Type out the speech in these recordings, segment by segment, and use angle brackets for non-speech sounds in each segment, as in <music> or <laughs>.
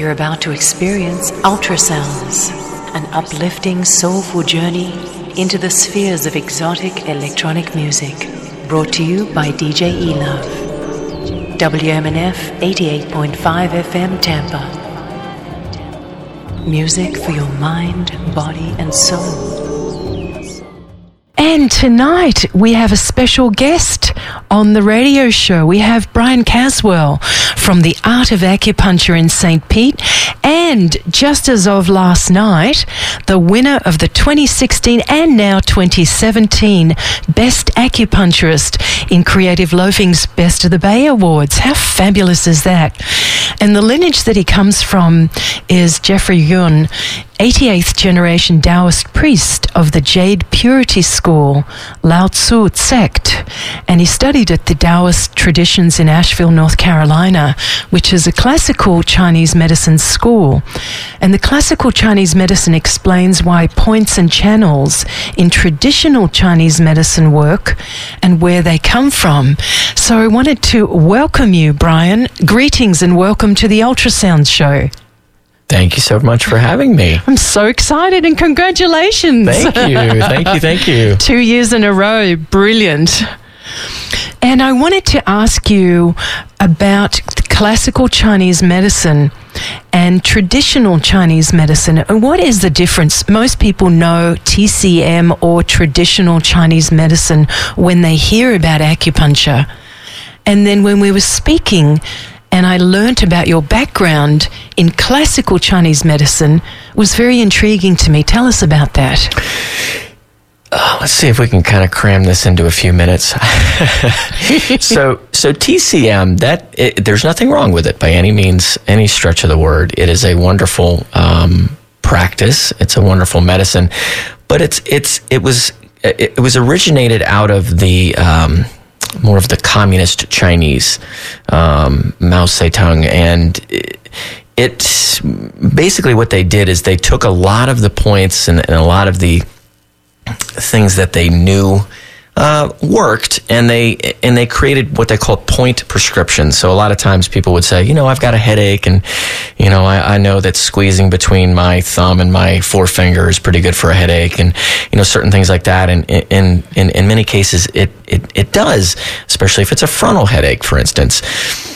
You're about to experience ultrasounds, an uplifting, soulful journey into the spheres of exotic electronic music. Brought to you by DJ E-Love. WMNF 88.5 FM Tampa. Music for your mind, body, and soul. And tonight we have a special guest on the radio show. We have Brian Caswell from the Art of Acupuncture in St. Pete. And just as of last night, the winner of the 2016 and now 2017 Best Acupuncturist in Creative Loafing's Best of the Bay Awards. How fabulous is that? And the lineage that he comes from is Jeffrey Yuen 88th generation Taoist priest of the Jade Purity School, Lao Tzu sect, and he studied at the Taoist traditions in Asheville, North Carolina, which is a classical Chinese medicine school. And the classical Chinese medicine explains why points and channels in traditional Chinese medicine work and where they come from. So I wanted to welcome you, Brian. Greetings and welcome to the Ultrasound Show. Thank you so much for having me. I'm so excited and congratulations. Thank you. Thank you. Thank you. <laughs> Two years in a row. Brilliant. And I wanted to ask you about classical Chinese medicine and traditional Chinese medicine. And what is the difference? Most people know TCM or traditional Chinese medicine when they hear about acupuncture. And then when we were speaking, and I learnt about your background in classical Chinese medicine was very intriguing to me. Tell us about that. Uh, let's see if we can kind of cram this into a few minutes. <laughs> so, so TCM, that it, there's nothing wrong with it by any means, any stretch of the word. It is a wonderful um, practice. It's a wonderful medicine, but it's it's it was it, it was originated out of the um, more of the communist Chinese, um, Mao Zedong, and it, basically what they did is they took a lot of the points and, and a lot of the things that they knew uh, worked, and they and they created what they call point prescriptions. So a lot of times people would say, you know, I've got a headache, and you know, I, I know that squeezing between my thumb and my forefinger is pretty good for a headache, and you know, certain things like that. And in in in many cases, it it it does, especially if it's a frontal headache, for instance.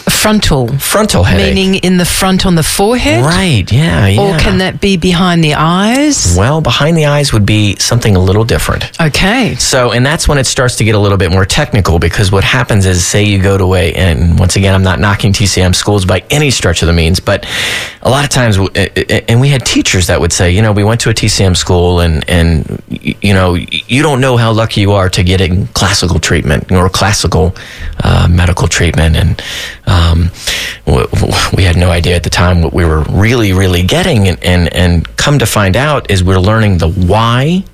Frontal. Frontal headache. Meaning in the front on the forehead? Right, yeah, yeah. Or can that be behind the eyes? Well, behind the eyes would be something a little different. Okay. So, and that's when it starts to get a little bit more technical because what happens is, say you go to a, and once again, I'm not knocking TCM schools by any stretch of the means, but a lot of times, and we had teachers that would say, you know, we went to a TCM school and, and, you know, you don't know how lucky you are to get in classical treatment or classical uh, medical treatment. And, um, we had no idea at the time what we were really, really getting. And, and, and come to find out is we're learning the why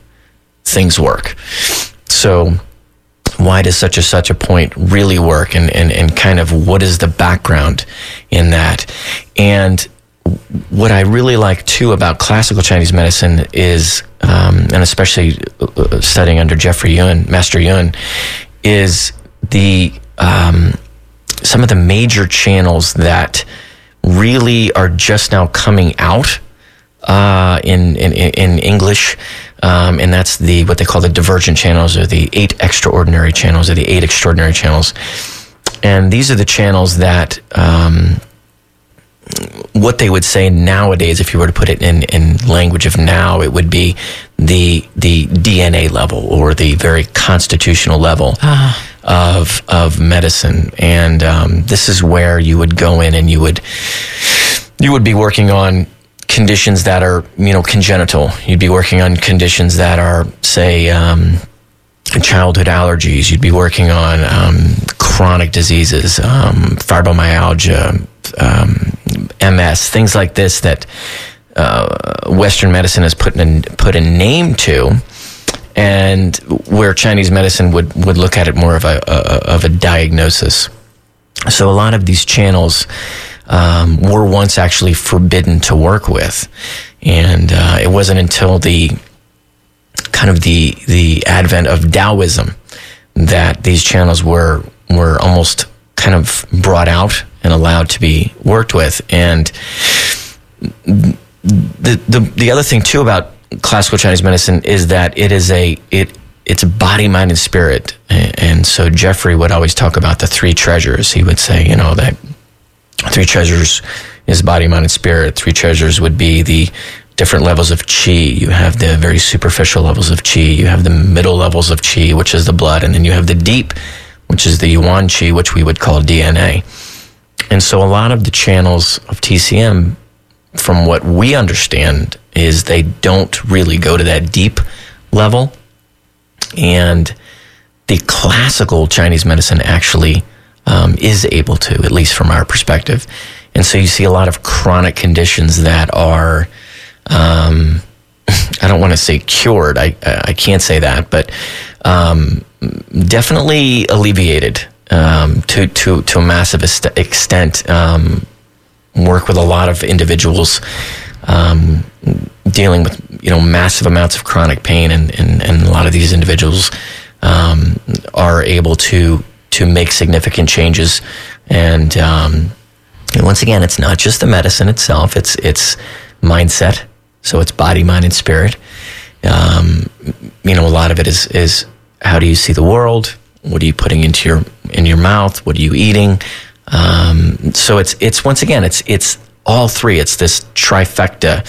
things work. So, why does such a such a point really work and, and, and kind of what is the background in that? And what I really like too about classical Chinese medicine is, um, and especially uh, studying under Jeffrey Yuen, Master Yuen, is the um, some of the major channels that really are just now coming out uh, in, in, in English. Um, and that's the what they call the divergent channels or the eight extraordinary channels or the eight extraordinary channels. And these are the channels that um, what they would say nowadays, if you were to put it in, in language of now, it would be the the DNA level or the very constitutional level. Uh-huh of of medicine, and um, this is where you would go in and you would you would be working on conditions that are you know congenital. You'd be working on conditions that are say. Um, childhood allergies. You'd be working on um, chronic diseases, um, fibromyalgia, um, MS, things like this that uh, Western medicine has put in, put a name to and where Chinese medicine would, would look at it more of a, a of a diagnosis. So a lot of these channels um, were once actually forbidden to work with, and uh, it wasn't until the kind of the the advent of Taoism that these channels were were almost kind of brought out and allowed to be worked with, and the, the the other thing too about classical Chinese medicine is that it is a it it's body, mind, and spirit. And so Jeffrey would always talk about the three treasures. He would say, you know, that three treasures is body, mind, and spirit. Three treasures would be the different levels of qi. You have the very superficial levels of qi. You have the middle levels of qi, which is the blood. And then you have the deep, which is the yuan qi, which we would call DNA. And so a lot of the channels of TCM, from what we understand, is they don't really go to that deep level. And the classical Chinese medicine actually um, is able to, at least from our perspective. And so you see a lot of chronic conditions that are, um, <laughs> I don't want to say cured, I, I can't say that, but um, definitely alleviated um, to, to, to a massive extent. Um, work with a lot of individuals um, dealing with you know massive amounts of chronic pain, and, and, and a lot of these individuals um, are able to to make significant changes. And, um, and once again, it's not just the medicine itself; it's it's mindset. So it's body, mind, and spirit. Um, you know, a lot of it is is how do you see the world? What are you putting into your in your mouth? What are you eating? Um, so it's it's once again it's it's all three. It's this trifecta.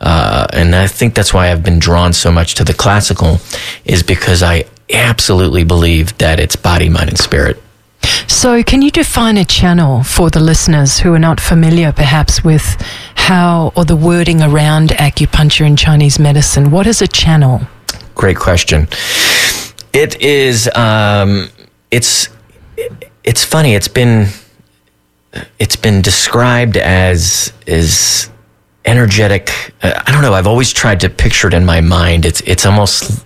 Uh, and I think that's why I've been drawn so much to the classical, is because I absolutely believe that it's body, mind, and spirit. So, can you define a channel for the listeners who are not familiar, perhaps, with how or the wording around acupuncture in Chinese medicine? What is a channel? Great question. It is. Um, it's. It's funny. It's been it's been described as is energetic. Uh, I don't know. I've always tried to picture it in my mind. It's it's almost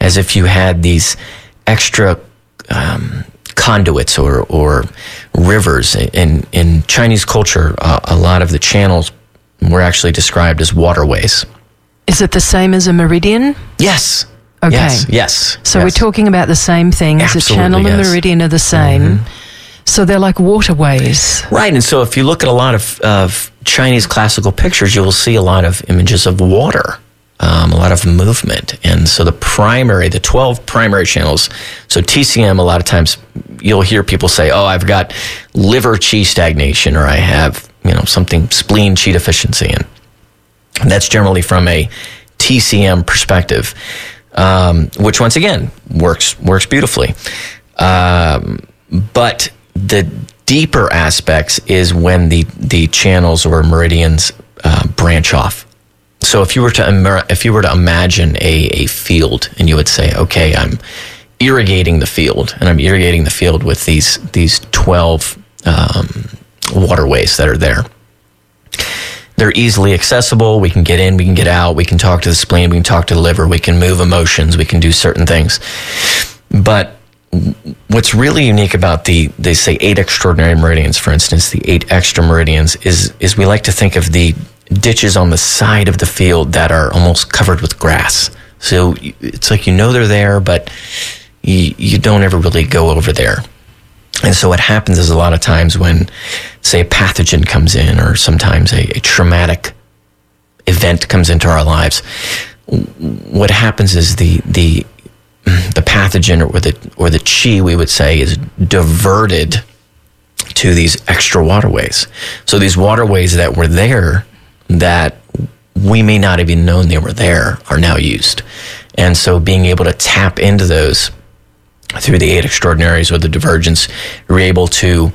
as if you had these extra um, conduits or or rivers in in Chinese culture. Uh, a lot of the channels were actually described as waterways. Is it the same as a meridian? Yes. Okay. Yes. yes so yes. we're talking about the same thing. As a channel yes. and meridian are the same. Mm-hmm. So they're like waterways. Right. And so if you look at a lot of, of Chinese classical pictures, you will see a lot of images of water, um, a lot of movement. And so the primary, the 12 primary channels, so TCM, a lot of times you'll hear people say, oh, I've got liver qi stagnation or I have, you know, something spleen qi deficiency. And that's generally from a TCM perspective, um, which once again works, works beautifully. Um, but the deeper aspects is when the, the channels or meridians uh, branch off. So if you were to if you were to imagine a, a field and you would say, okay, I'm irrigating the field and I'm irrigating the field with these these twelve um, waterways that are there. They're easily accessible. We can get in, we can get out, we can talk to the spleen, we can talk to the liver, we can move emotions, we can do certain things. But what's really unique about the they say eight extraordinary meridians for instance the eight extra meridians is is we like to think of the ditches on the side of the field that are almost covered with grass so it's like you know they're there but you, you don't ever really go over there and so what happens is a lot of times when say a pathogen comes in or sometimes a, a traumatic event comes into our lives what happens is the the the pathogen or the or the chi we would say is diverted to these extra waterways. So these waterways that were there that we may not have even known they were there are now used. And so being able to tap into those through the eight extraordinaries or the divergence, you're able to,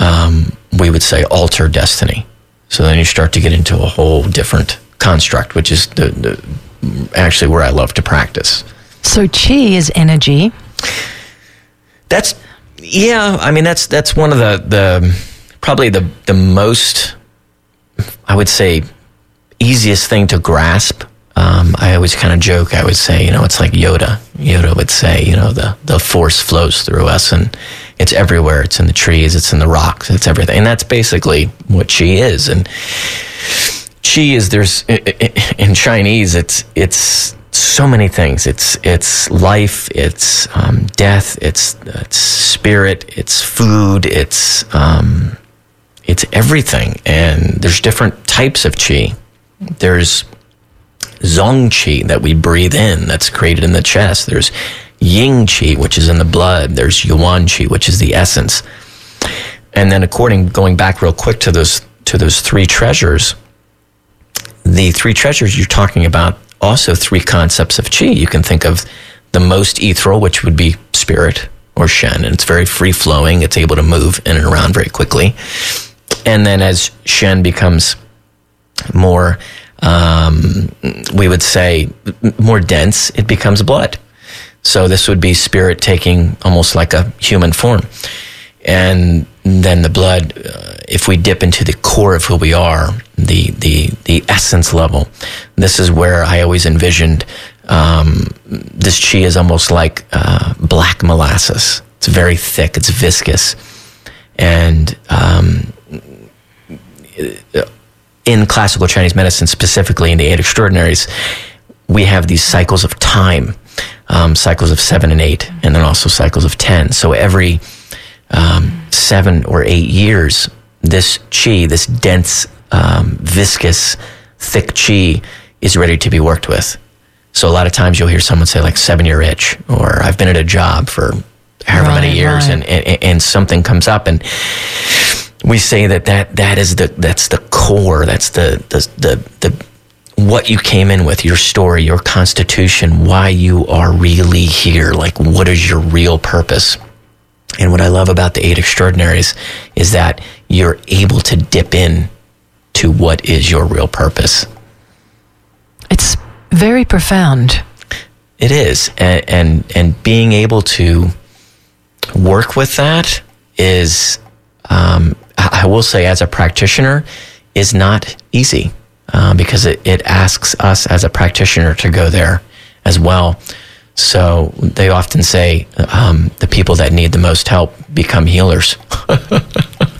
um, we would say, alter destiny. So then you start to get into a whole different construct, which is the, the actually where I love to practice. So chi is energy. That's yeah. I mean, that's that's one of the the probably the the most I would say easiest thing to grasp. Um, I always kind of joke. I would say, you know, it's like Yoda. Yoda would say, you know, the the force flows through us, and it's everywhere. It's in the trees. It's in the rocks. It's everything. And that's basically what chi is. And chi is there's in Chinese. It's it's so many things. It's it's life, it's um, death, it's, it's spirit, it's food, it's um, it's everything. And there's different types of chi. There's zong qi that we breathe in, that's created in the chest. There's ying qi, which is in the blood. There's yuan qi, which is the essence. And then, according going back real quick to those to those three treasures, the three treasures you're talking about also three concepts of qi. You can think of the most ethereal, which would be spirit or shen, and it's very free flowing. It's able to move in and around very quickly. And then as shen becomes more, um, we would say, more dense, it becomes blood. So this would be spirit taking almost like a human form. And then the blood, uh, if we dip into the core of who we are, the, the, the essence level, this is where I always envisioned um, this chi is almost like uh, black molasses. It's very thick, it's viscous. And um, in classical Chinese medicine, specifically in the Eight Extraordinaries, we have these cycles of time, um, cycles of seven and eight, and then also cycles of 10. So every um, seven or eight years, this chi, this dense, um, viscous, thick chi, is ready to be worked with. So a lot of times you'll hear someone say like seven year itch, or I've been at a job for however right, many years, right. and, and and something comes up, and we say that that that is the that's the core, that's the the the, the what you came in with, your story, your constitution, why you are really here, like what is your real purpose. And what I love about the eight extraordinaries is that you're able to dip in to what is your real purpose. It's very profound. It is, and and, and being able to work with that is, um, I will say, as a practitioner, is not easy uh, because it, it asks us as a practitioner to go there as well. So they often say um, the people that need the most help become healers. <laughs>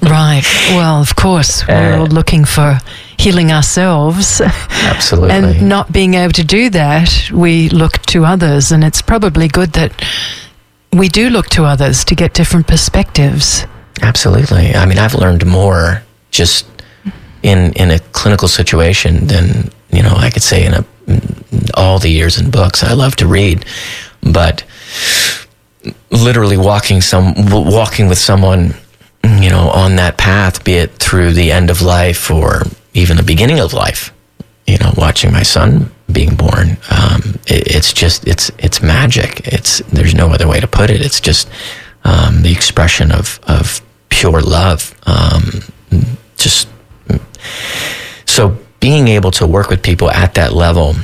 right. Well, of course, we're uh, all looking for healing ourselves. Absolutely. and not being able to do that, we look to others. And it's probably good that we do look to others to get different perspectives. Absolutely. I mean, I've learned more just in in a clinical situation than you know I could say in a all the years in books. I love to read, but literally walking some walking with someone you know on that path be it through the end of life or even the beginning of life you know watching my son being born um, it, it's just it's it's magic it's there's no other way to put it it's just um, the expression of of pure love um, just so being able to work with people at that level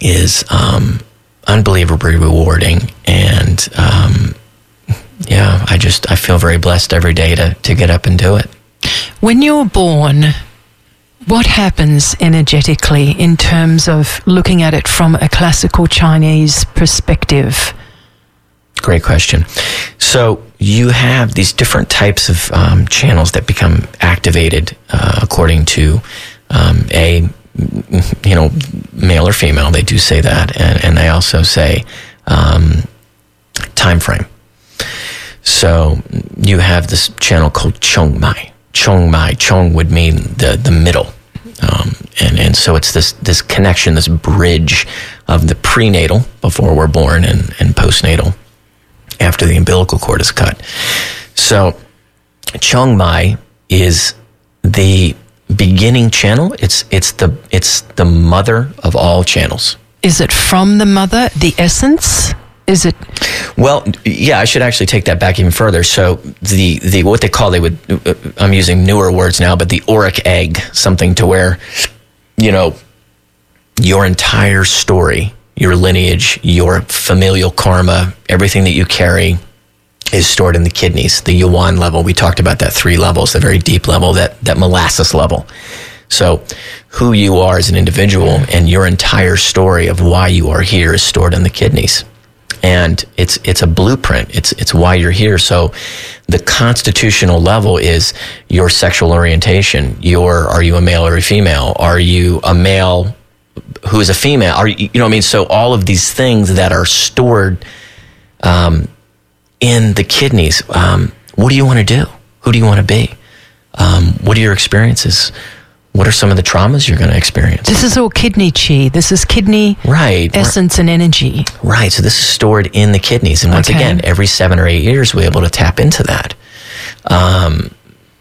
is um, unbelievably rewarding and um, yeah i just i feel very blessed every day to, to get up and do it. When you're born what happens energetically in terms of looking at it from a classical chinese perspective? Great question. So you have these different types of um, channels that become activated uh, according to um, a you know male or female they do say that and, and they also say um, time frame so you have this channel called chong mai chong mai chong would mean the the middle. Um, and and so it's this this connection this bridge of the prenatal before we're born and and postnatal after the umbilical cord is cut so chong mai is the beginning channel. It's it's the it's the mother of all channels. Is it from the mother, the essence? Is it? Well, yeah, I should actually take that back even further. So the the what they call they would uh, I'm using newer words now, but the auric egg, something to where, you know, your entire story, your lineage, your familial karma, everything that you carry is stored in the kidneys, the yuan level. We talked about that three levels, the very deep level, that, that molasses level. So who you are as an individual and your entire story of why you are here is stored in the kidneys. And it's, it's a blueprint. It's, it's why you're here. So the constitutional level is your sexual orientation. Your, are you a male or a female? Are you a male who is a female? Are you, know what I mean? So all of these things that are stored, um, in the kidneys. Um, what do you want to do? Who do you want to be? Um, what are your experiences? what are some of the traumas you're going to experience? This is all kidney chi. This is kidney right. essence and energy. Right. So this is stored in the kidneys. And once Okay. again, every seven or eight years, we're able to tap into that. Um,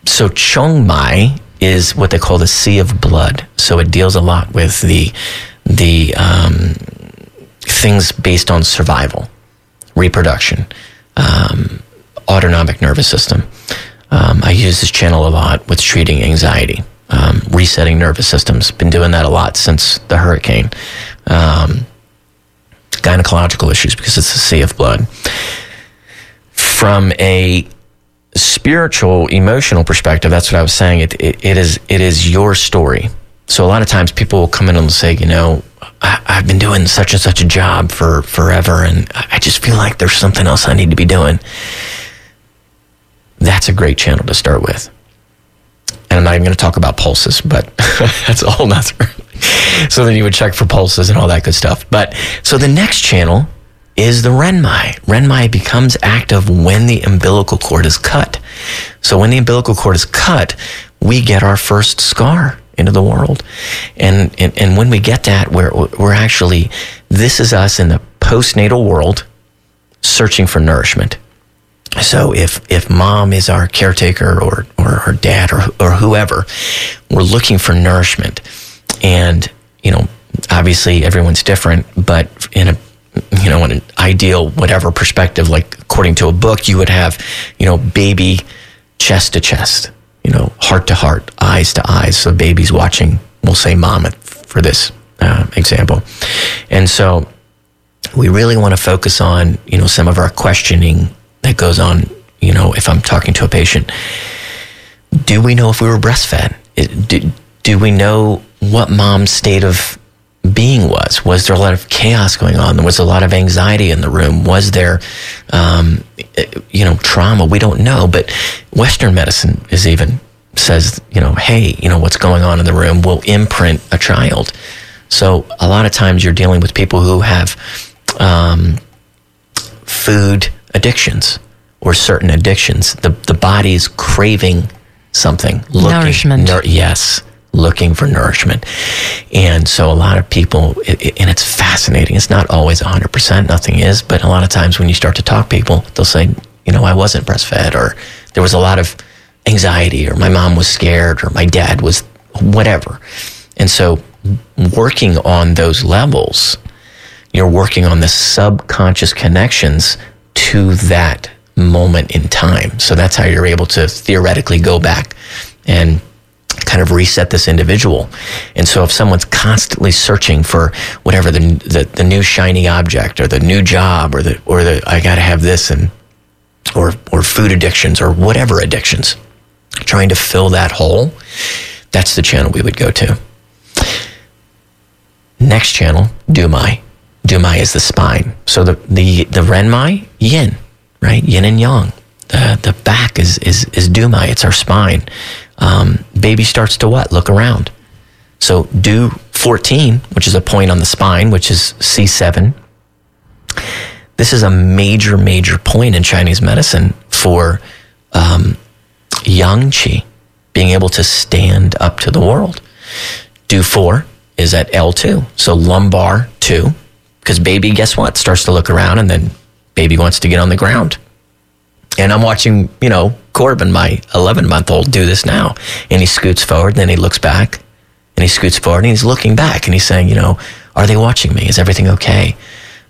so Chongmai is what they call the sea of blood. So it deals a lot with the, the um, things based on survival, reproduction, um, autonomic nervous system. Um, I use this channel a lot with treating anxiety, um, resetting nervous systems. Been doing that a lot since the hurricane. Um, gynecological issues because it's the sea of blood. From a spiritual, emotional perspective, that's what I was saying. It, it, it is it is your story. So a lot of times people will come in and say, you know, I, I've been doing such and such a job for forever, and I just feel like there's something else I need to be doing. That's a great channel to start with. And I'm not even going to talk about pulses, but <laughs> that's a whole nother. <laughs> so then you would check for pulses and all that good stuff. But so the next channel is the Renmai. Renmai becomes active when the umbilical cord is cut. So when the umbilical cord is cut, we get our first scar into the world. And, and, and when we get that, we're, we're actually, this is us in the postnatal world searching for nourishment. So if if mom is our caretaker or or our dad or or whoever, we're looking for nourishment, and you know obviously everyone's different, but in a you know in an ideal whatever perspective, like according to a book, you would have you know baby chest to chest, you know heart to heart, eyes to eyes. So baby's watching, we'll say mom for this uh, example, and so we really want to focus on you know some of our questioning that goes on you know if i'm talking to a patient. Do we know if we were breastfed? Do, do we know what mom's state of being was was there a lot of chaos going on? There was a lot of anxiety in the room? Was there um, you know trauma? We don't know but western medicine is even says you know hey you know what's going on in the room will imprint a child. So a lot of times you're dealing with people who have um, food addictions or certain addictions. The the body is craving something, looking, Nourishment. nour- yes, looking for nourishment. And so a lot of people, it, it- and it's fascinating. It's not always 100%, nothing is, but a lot of times when you start to talk people, they'll say, you know, I wasn't breastfed, or there was a lot of anxiety, or my mom was scared, or my dad was whatever. And so working on those levels, you're working on the subconscious connections to that moment in time. So that's how you're able to theoretically go back and kind of reset this individual. And so if someone's constantly searching for whatever the the, the new shiny object or the new job or the or the I got to have this and or or food addictions or whatever addictions, trying to fill that hole, that's the channel we would go to. Next channel, Dumai. Dumai is the spine. So the the the Renmai, Yin, right? Yin and Yang. The the back is is is Dumai. It's our spine. Um, baby starts to what? Look around. So do 14, which is a point on the spine, which is C7. This is a major, major point in Chinese medicine for um, yang qi, being able to stand up to the world. Do four is at L2. So lumbar two, because baby, guess what? Starts to look around and then baby wants to get on the ground. And I'm watching, you know, Corbin, my 11 month old, do this now. And he scoots forward, and then he looks back, and he scoots forward, and he's looking back, and he's saying, you know, are they watching me? Is everything okay?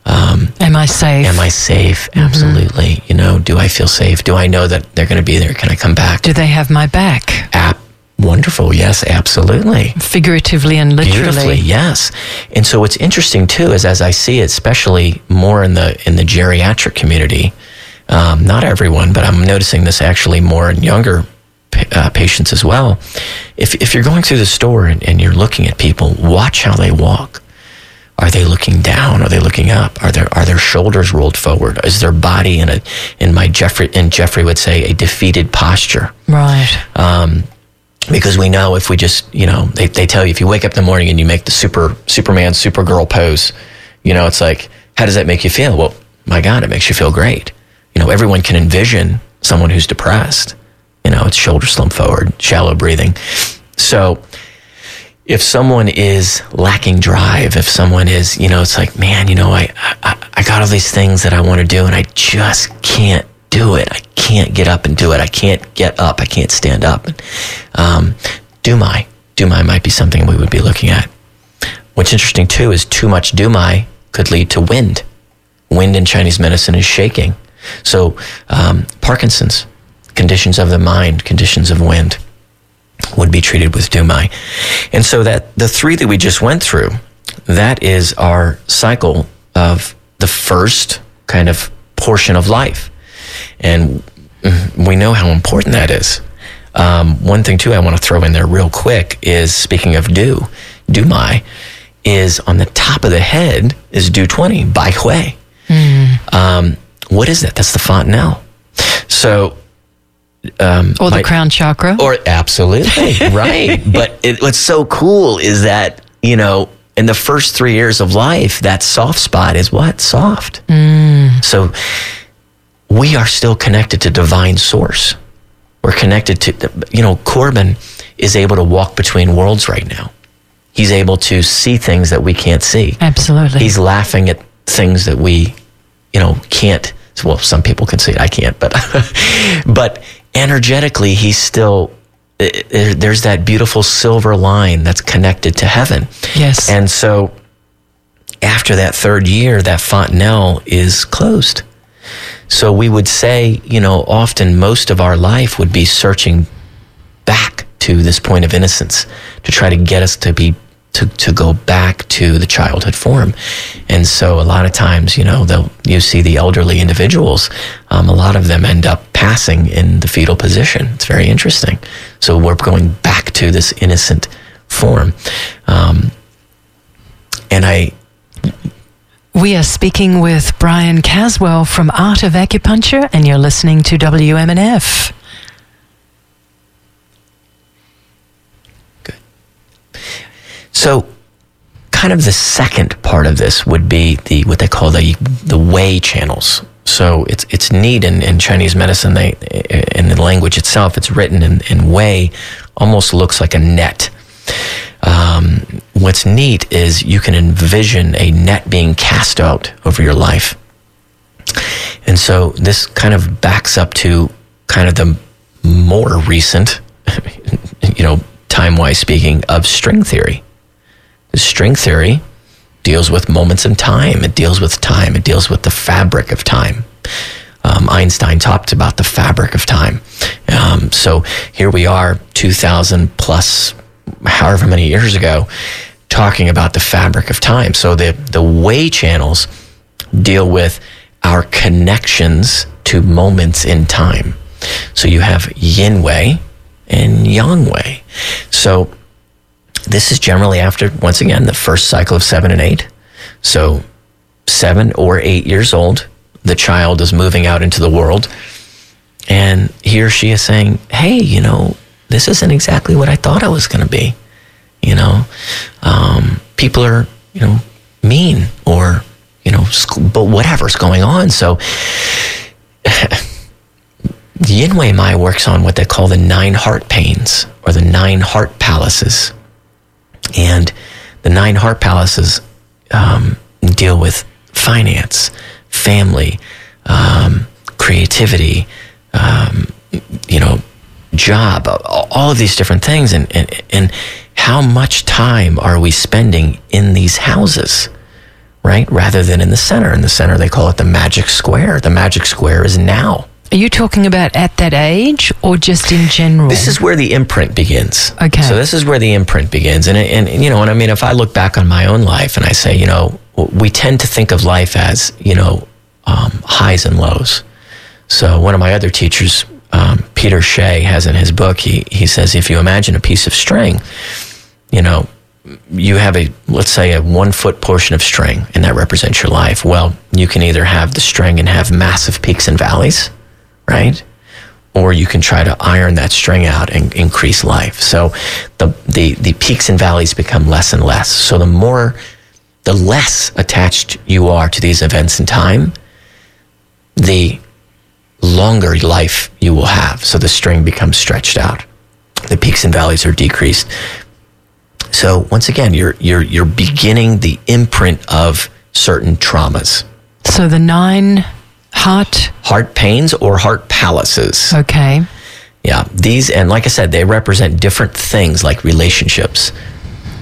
Um, Am I safe? am I safe? Absolutely. You know, do I feel safe? Do I know that they're going to be there? Can I come back? Do they have my back? App. Wonderful. Yes, absolutely. Figuratively and literally. Beautifully, yes. And so what's interesting too is as I see it, especially more in the in the geriatric community, um, not everyone, but I'm noticing this actually more in younger uh, patients as well. If if you're going through the store and, and you're looking at people, watch how they walk. Are they looking down? Are they looking up? Are their are their shoulders rolled forward? Is their body in a in my Jeffrey and Jeffrey would say a defeated posture? Right. um, because we know if we just you know they, they tell you if you wake up in the morning and you make the super superman supergirl pose you know it's like how does that make you feel well my god it makes you feel great you know everyone can envision someone who's depressed you know it's shoulder slump forward shallow breathing so if someone is lacking drive, if someone is, you know, it's like, man, you know, I, I, I got all these things that I want to do and I just can't do it. I can't get up and do it. I can't get up. I can't stand up. Um, Dumai, Dumai might be something we would be looking at. What's interesting too is too much Dumai could lead to wind. Wind in Chinese medicine is shaking. So, um, Parkinson's, conditions of the mind, conditions of wind would be treated with Dumai. And so that the three that we just went through, that is our cycle of the first kind of portion of life. And we know how important that is. Um, one thing too I want to throw in there real quick is speaking of Du, Dumai is on the top of the head is Du 20, Bai Hui. Mm. Um, what is that? That's the fontanelle. So um, or the my, crown chakra. Or absolutely <laughs> right. But it, what's so cool is that you know in the first three years of life, that soft spot is what soft. Mm. So we are still connected to divine source. We're connected to you know Corbin is able to walk between worlds right now. He's able to see things that we can't see. Absolutely. He's laughing at things that we, you know, can't. Well, some people can see it. I can't, but, <laughs> but energetically, he's still uh, uh, there's that beautiful silver line that's connected to heaven. Yes. And so after that third year, that fontanelle is closed. So we would say, you know, often most of our life would be searching back to this point of innocence to try to get us to be to, to go back to the childhood form. And so a lot of times, you know, they'll, you see the elderly individuals, um, a lot of them end up passing in the fetal position. It's very interesting. So we're going back to this innocent form. Um, and I, we are speaking with Brian Caswell from Art of Acupuncture, and you're listening to WMNF. So, kind of the second part of this would be the what they call the the Wei channels. So it's it's neat in, in Chinese medicine. They in the language itself, it's written in, in almost looks like a net. Um, what's neat is you can envision a net being cast out over your life, and so this kind of backs up to kind of the more recent, <laughs> you know, time wise speaking, of string theory. String theory deals with moments in time. It deals with time. It deals with the fabric of time. Um, Einstein talked about the fabric of time. Um, so here we are, 2000 plus, however many years ago, talking about the fabric of time. So the, the Wei channels deal with our connections to moments in time. So you have Yin Wei and Yang Wei. So this is generally after, once again, the first cycle of seven and eight. So, seven or eight years old, the child is moving out into the world. And he or she is saying, Hey, you know, this isn't exactly what I thought I was going to be. You know, um, people are, you know, mean or, you know, but whatever's going on. So, <sighs> Yin Wei Mai works on what they call the nine heart pains or the nine heart palaces. And the nine heart palaces um, deal with finance, family, um, creativity, um, you know, job, all of these different things. And, and, and how much time are we spending in these houses? Right? Rather than in the center. In the center, they call it the magic square. The magic square is now. Are you talking about at that age or just in general? This is where the imprint begins. Okay. So this is where the imprint begins. And, and, and, you know, and I mean, if I look back on my own life and I say, you know, we tend to think of life as, you know, um, highs and lows. So one of my other teachers, um, Peter Shea, has in his book, he, he says, if you imagine a piece of string, you know, you have a, let's say, a one foot portion of string, and that represents your life. Well, you can either have the string and have massive peaks and valleys right? Or you can try to iron that string out and increase life. So the, the, the peaks and valleys become less and less. So the more, the less attached you are to these events in time, the longer life you will have. So the string becomes stretched out. The peaks and valleys are decreased. So once again, you're you're you're beginning the imprint of certain traumas, So the nine heart. heart pains or heart palaces. Okay. Yeah, these and like I said, they represent different things like relationships,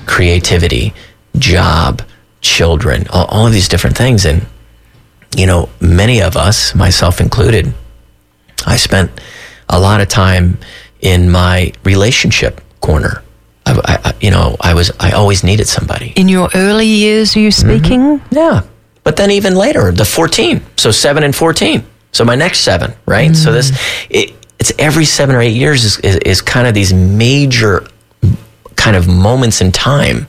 creativity, job, children, all, all of these different things. And you know, many of us, myself included, I spent a lot of time in my relationship corner. I, I, you know, I was I always needed somebody. In your early years, are you speaking? Mm-hmm. Yeah. But then even later, the 14. So 7 and 14. So my next 7, right? So this it, it's every 7 or 8 years is, is is kind of these major kind of moments in time.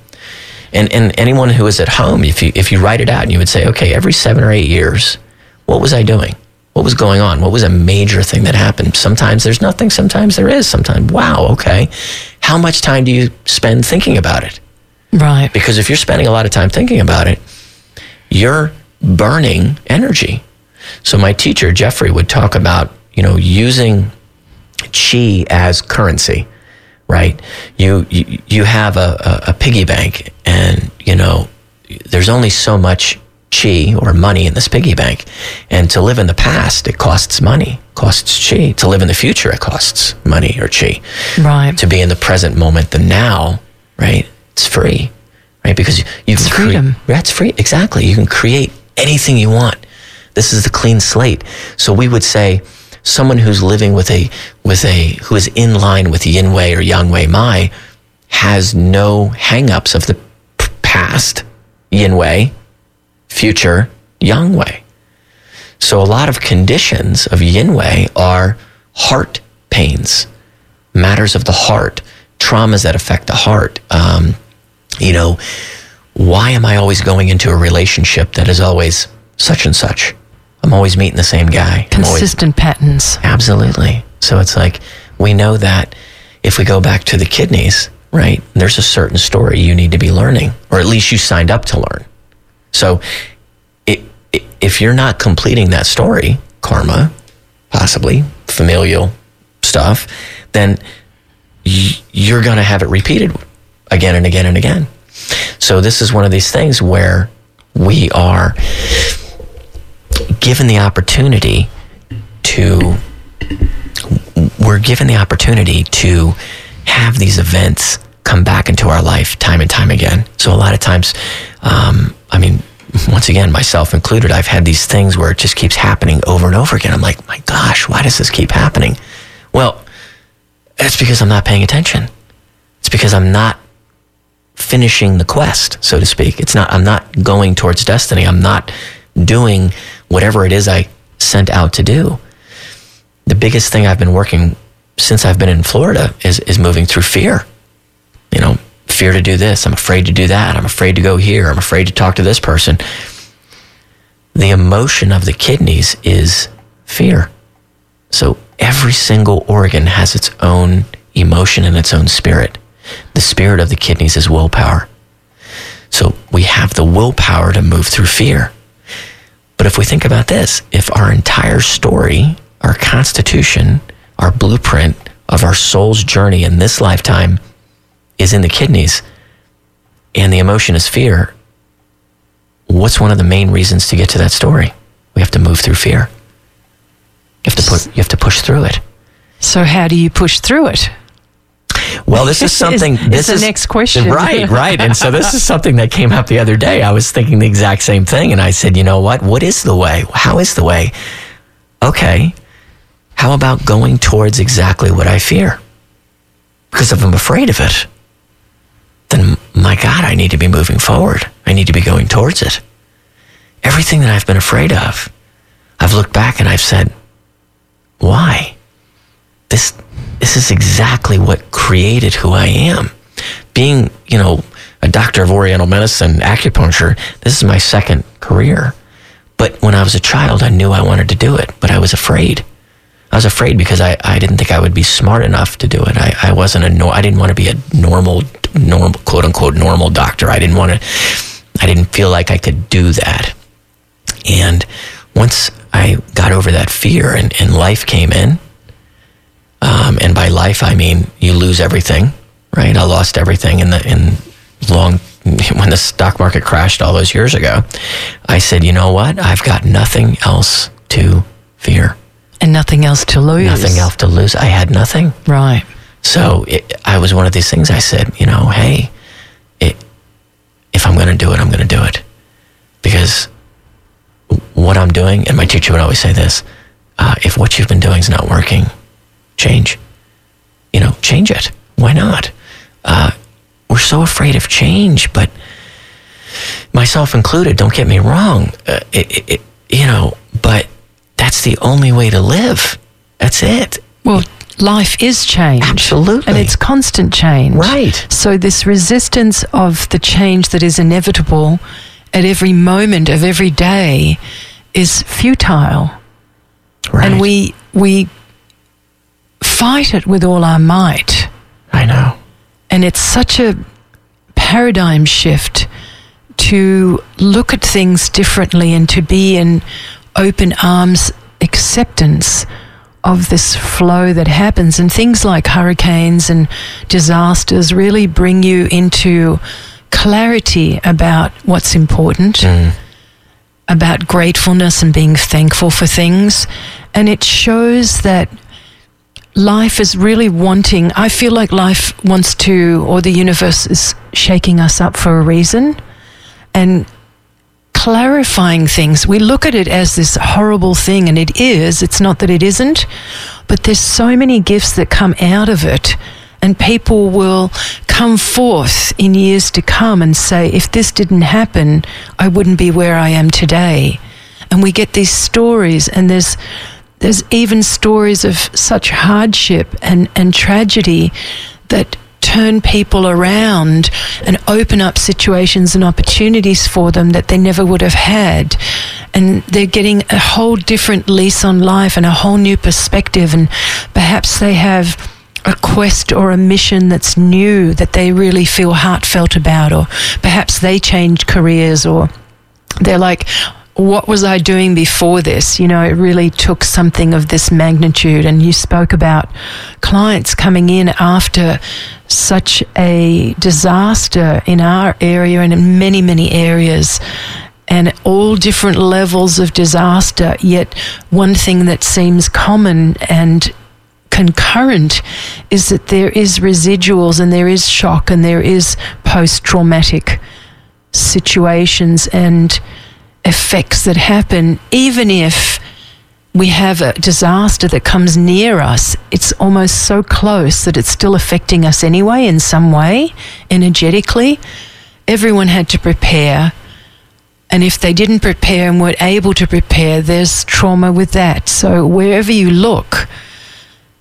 And and anyone who is at home, if you if you write it out and you would say, okay, every 7 or 8 years, what was I doing? What was going on? What was a major thing that happened? Sometimes there's nothing, sometimes there is. Sometimes, wow, okay. How much time do you spend thinking about it? Right. Because if you're spending a lot of time thinking about it, you're burning energy. So my teacher Jeffrey would talk about, you know, using chi as currency, right? You you, you have a, a, a piggy bank and, you know, there's only so much chi or money in this piggy bank. And to live in the past, it costs money, costs chi. To live in the future, it costs money or chi Right. to be in the present moment, the now, right? It's free, right? Because you, you It's can freedom. yeah, it's free. Exactly. You can create anything you want. This is the clean slate. So we would say someone who's living with a with a who is in line with Yin Wei or Yang Wei Mai has no hangups of the p- past Yin Wei, future Yang Wei. So a lot of conditions of Yin Wei are heart pains, matters of the heart, traumas that affect the heart. Um, you know, why am I always going into a relationship that is always such and such? I'm always meeting the same guy. I'm always- Consistent patterns. Absolutely. So it's like we know that if we go back to the kidneys, right, there's a certain story you need to be learning, or at least you signed up to learn. So it, it, if you're not completing that story, karma, possibly familial stuff, then y- you're going to have it repeated again and again and again. So this is one of these things where we are given the opportunity to we're given the opportunity to have these events come back into our life time and time again. So a lot of times, um, I mean, once again, myself included, I've had these things where it just keeps happening over and over again. I'm like, my gosh, why does this keep happening? Well, it's because I'm not paying attention. It's because I'm not finishing the quest, so to speak. It's not, I'm not going towards destiny. I'm not doing whatever it is I sent out to do. The biggest thing I've been working since I've been in Florida is, is moving through fear. You know, fear to do this. I'm afraid to do that. I'm afraid to go here. I'm afraid to talk to this person. The emotion of the kidneys is fear. So every single organ has its own emotion and its own spirit. The spirit of the kidneys is willpower. So we have the willpower to move through fear. But if we think about this, if our entire story, our constitution, our blueprint of our soul's journey in this lifetime is in the kidneys and the emotion is fear, what's one of the main reasons to get to that story? We have to move through fear. You have to you have to push through it. So how do you push through it? Well, this is <laughs> something. Is this the is next question. Right, right. And so this is <laughs> something that came up the other day. I was thinking the exact same thing, and I said, you know what? What is the way? How is the way? Okay. How about going towards exactly what I fear? Because if I'm afraid of it, then my God, I need to be moving forward. I need to be going towards it. Everything that I've been afraid of, I've looked back and I've said, why? This this is exactly what created who I am. Being, you know, a doctor of oriental medicine, acupuncture, this is my second career. But when I was a child, I knew I wanted to do it, but I was afraid. I was afraid because I, I didn't think I would be smart enough to do it. I, I wasn't a no, I didn't want to be a normal, normal, quote unquote, normal doctor. I didn't want to, I didn't feel like I could do that. And once I got over that fear and, and life came in, um, and by life I mean you lose everything, right? I lost everything in the in long <laughs> when the stock market crashed all those years ago. I said, you know what? I've got nothing else to fear. And nothing else to lose. Nothing else to lose. I had nothing. Right. So it, I was one of these things. I said, you know, hey, it, if I'm going to do it, I'm going to do it because what I'm doing, and my teacher would always say this: uh, if what you've been doing is not working, change. You know, change it. Why not? Uh, we're so afraid of change, but myself included. Don't get me wrong. Uh, it, it, you know, but that's the only way to live. That's it. Well, life is change. Absolutely. And it's constant change. Right. So, this resistance of the change that is inevitable at every moment of every day is futile. Right. And we, we fight it with all our might. I know. And it's such a paradigm shift to look at things differently and to be in open arms acceptance of this flow that happens. And things like hurricanes and disasters really bring you into clarity about what's important, mm. about gratefulness and being thankful for things. And it shows that life is really wanting, I feel like life wants to, or the universe is shaking us up for a reason and clarifying things. We look at it as this horrible thing, and it is. It's not that it isn't, but there's so many gifts that come out of it. And people will come forth in years to come and say, if this didn't happen, I wouldn't be where I am today. And we get these stories, and there's there's even stories of such hardship and, and tragedy that turn people around and open up situations and opportunities for them that they never would have had. And they're getting a whole different lease on life and a whole new perspective. And perhaps they have a quest or a mission that's new that they really feel heartfelt about, or perhaps they change careers, or they're like, what was I doing before this? You know, it really took something of this magnitude. And you spoke about clients coming in after such a disaster in our area and in many, many areas. And all different levels of disaster, yet one thing that seems common and concurrent is that there is residuals and there is shock and there is post traumatic situations and effects that happen, even if we have a disaster that comes near us, it's almost so close that it's still affecting us anyway in some way, energetically. Everyone had to prepare. And if they didn't prepare and weren't able to prepare, there's trauma with that. So wherever you look,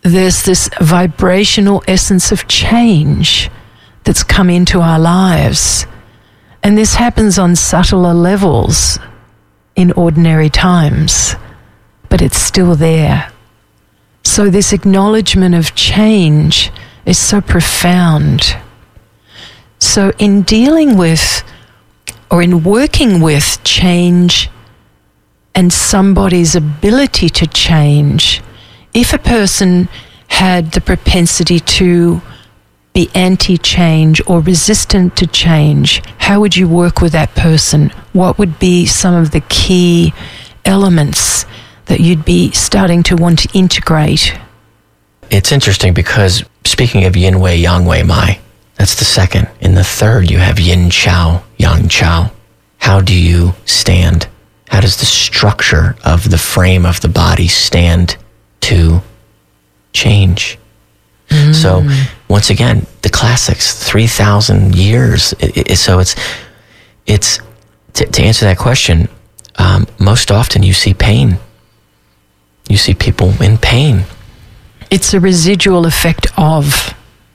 there's this vibrational essence of change that's come into our lives. And this happens on subtler levels in ordinary times, but it's still there. So, this acknowledgement of change is so profound. So, in dealing with or in working with change and somebody's ability to change, if a person had the propensity to be anti change or resistant to change, how would you work with that person? What would be some of the key elements that you'd be starting to want to integrate? It's interesting because speaking of yin wei, yang wei, mai, that's the second. In the third, you have yin chao, yang chao. How do you stand? How does the structure of the frame of the body stand to change? So once again, the classics, three thousand years. It, it, so it's it's to, to answer that question. Um, most often, you see pain. You see people in pain. It's a residual effect of.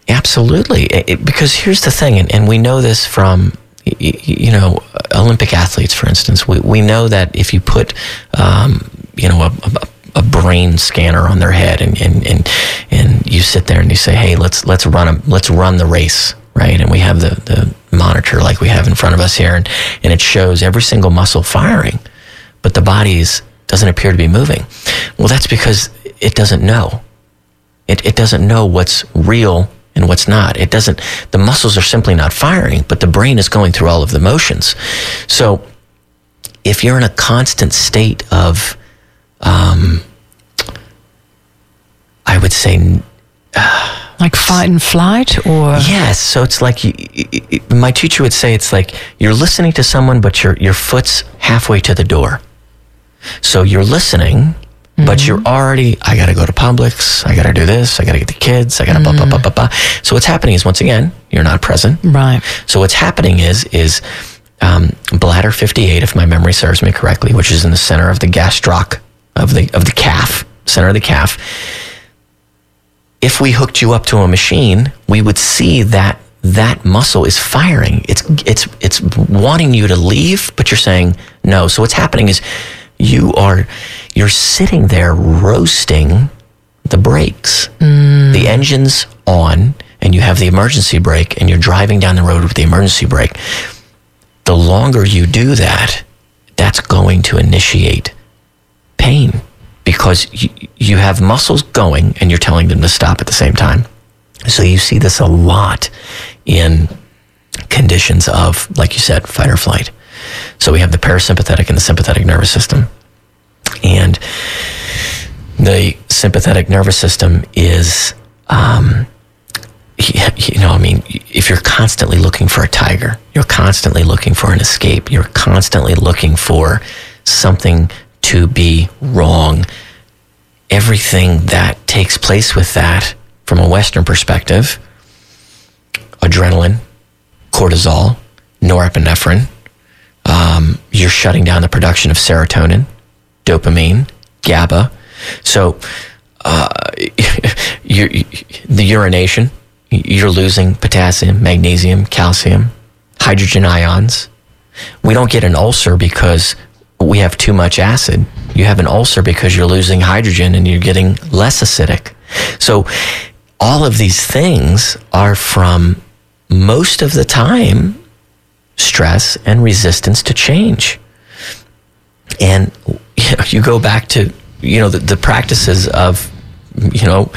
Absolutely, It- because here's the thing, and, and we know this from you know Olympic athletes, for instance. We we know that if you put um, you know a, a, a brain scanner on their head, and, and and and you sit there and you say, hey, let's let's run a let's run the race, right? And we have the the monitor like we have in front of us here, and and it shows every single muscle firing, but the body's doesn't appear to be moving. Well, that's because it doesn't know. It, it doesn't know what's real and what's not. It doesn't, the muscles are simply not firing, but the brain is going through all of the motions. So if you're in a constant state of, um, I would say, like fight and flight, or yes. So it's like you, you- my teacher would say, it's like you're listening to someone, but your your foot's halfway to the door. So you're listening, but you're already. I got to go to Publix. I got to do this. I got to get the kids. I got to blah blah blah blah blah. So what's happening is once again you're not present. right? So what's happening is is um, bladder 58, if my memory serves me correctly, which is in the center of the gastroc of the of the calf, center of the calf. If we hooked you up to a machine, we would see that that muscle is firing. It's it's it's wanting you to leave, but you're saying no. So what's happening is you are you're sitting there roasting the brakes. Mm. The engine's on and you have the emergency brake and you're driving down the road with the emergency brake. The longer you do that, that's going to initiate pain because you, you have muscles going and you're telling them to stop at the same time. So you see this a lot in conditions of, like you said, fight or flight. So we have the parasympathetic and the sympathetic nervous system. And the sympathetic nervous system is, um, you know, I mean, if you're constantly looking for a tiger, you're constantly looking for an escape, you're constantly looking for something to be wrong. Everything that takes place with that from a Western perspective adrenaline, cortisol, norepinephrine, um, you're shutting down the production of serotonin, dopamine, GABA. So, uh, <laughs> the urination, you're losing potassium, magnesium, calcium, hydrogen ions. We don't get an ulcer because we have too much acid. You have an ulcer because you're losing hydrogen and you're getting less acidic. So, all of these things are from most of the time stress and resistance to change. And you, know, you go back to you know the, the practices of you know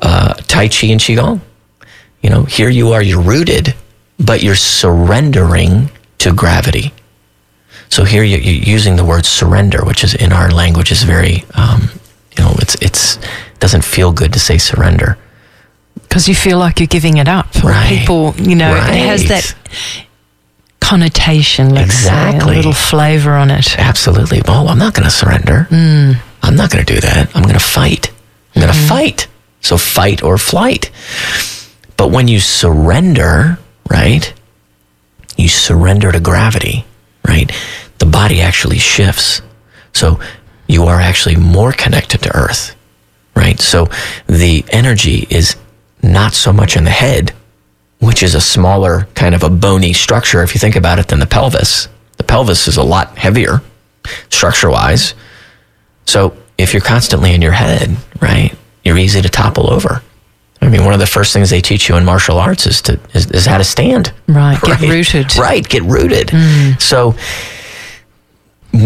uh, Tai Chi and Qigong. You know, here you are, you're rooted, but you're surrendering to gravity. So here you, you're using the word surrender, which is in our language is very, um, you know, it's it's doesn't feel good to say surrender. Because you feel like you're giving it up. Right. people, you know, it has that connotation, let's say, Exactly. a little flavor on it. Absolutely. Oh, I'm not going to surrender. I'm not going to do that. I'm going to fight. I'm going to fight. So fight or flight. But when you surrender, right? You surrender to gravity, right? The body actually shifts. So you are actually more connected to earth, right? So the energy is not so much in the head, which is a smaller kind of a bony structure if you think about it than the pelvis. The pelvis is a lot heavier structure wise. So if you're constantly in your head, right, you're easy to topple over. I mean, one of the first things they teach you in martial arts is to is, is how to stand. Right, get <laughs> rooted. Right, get rooted. Mm. So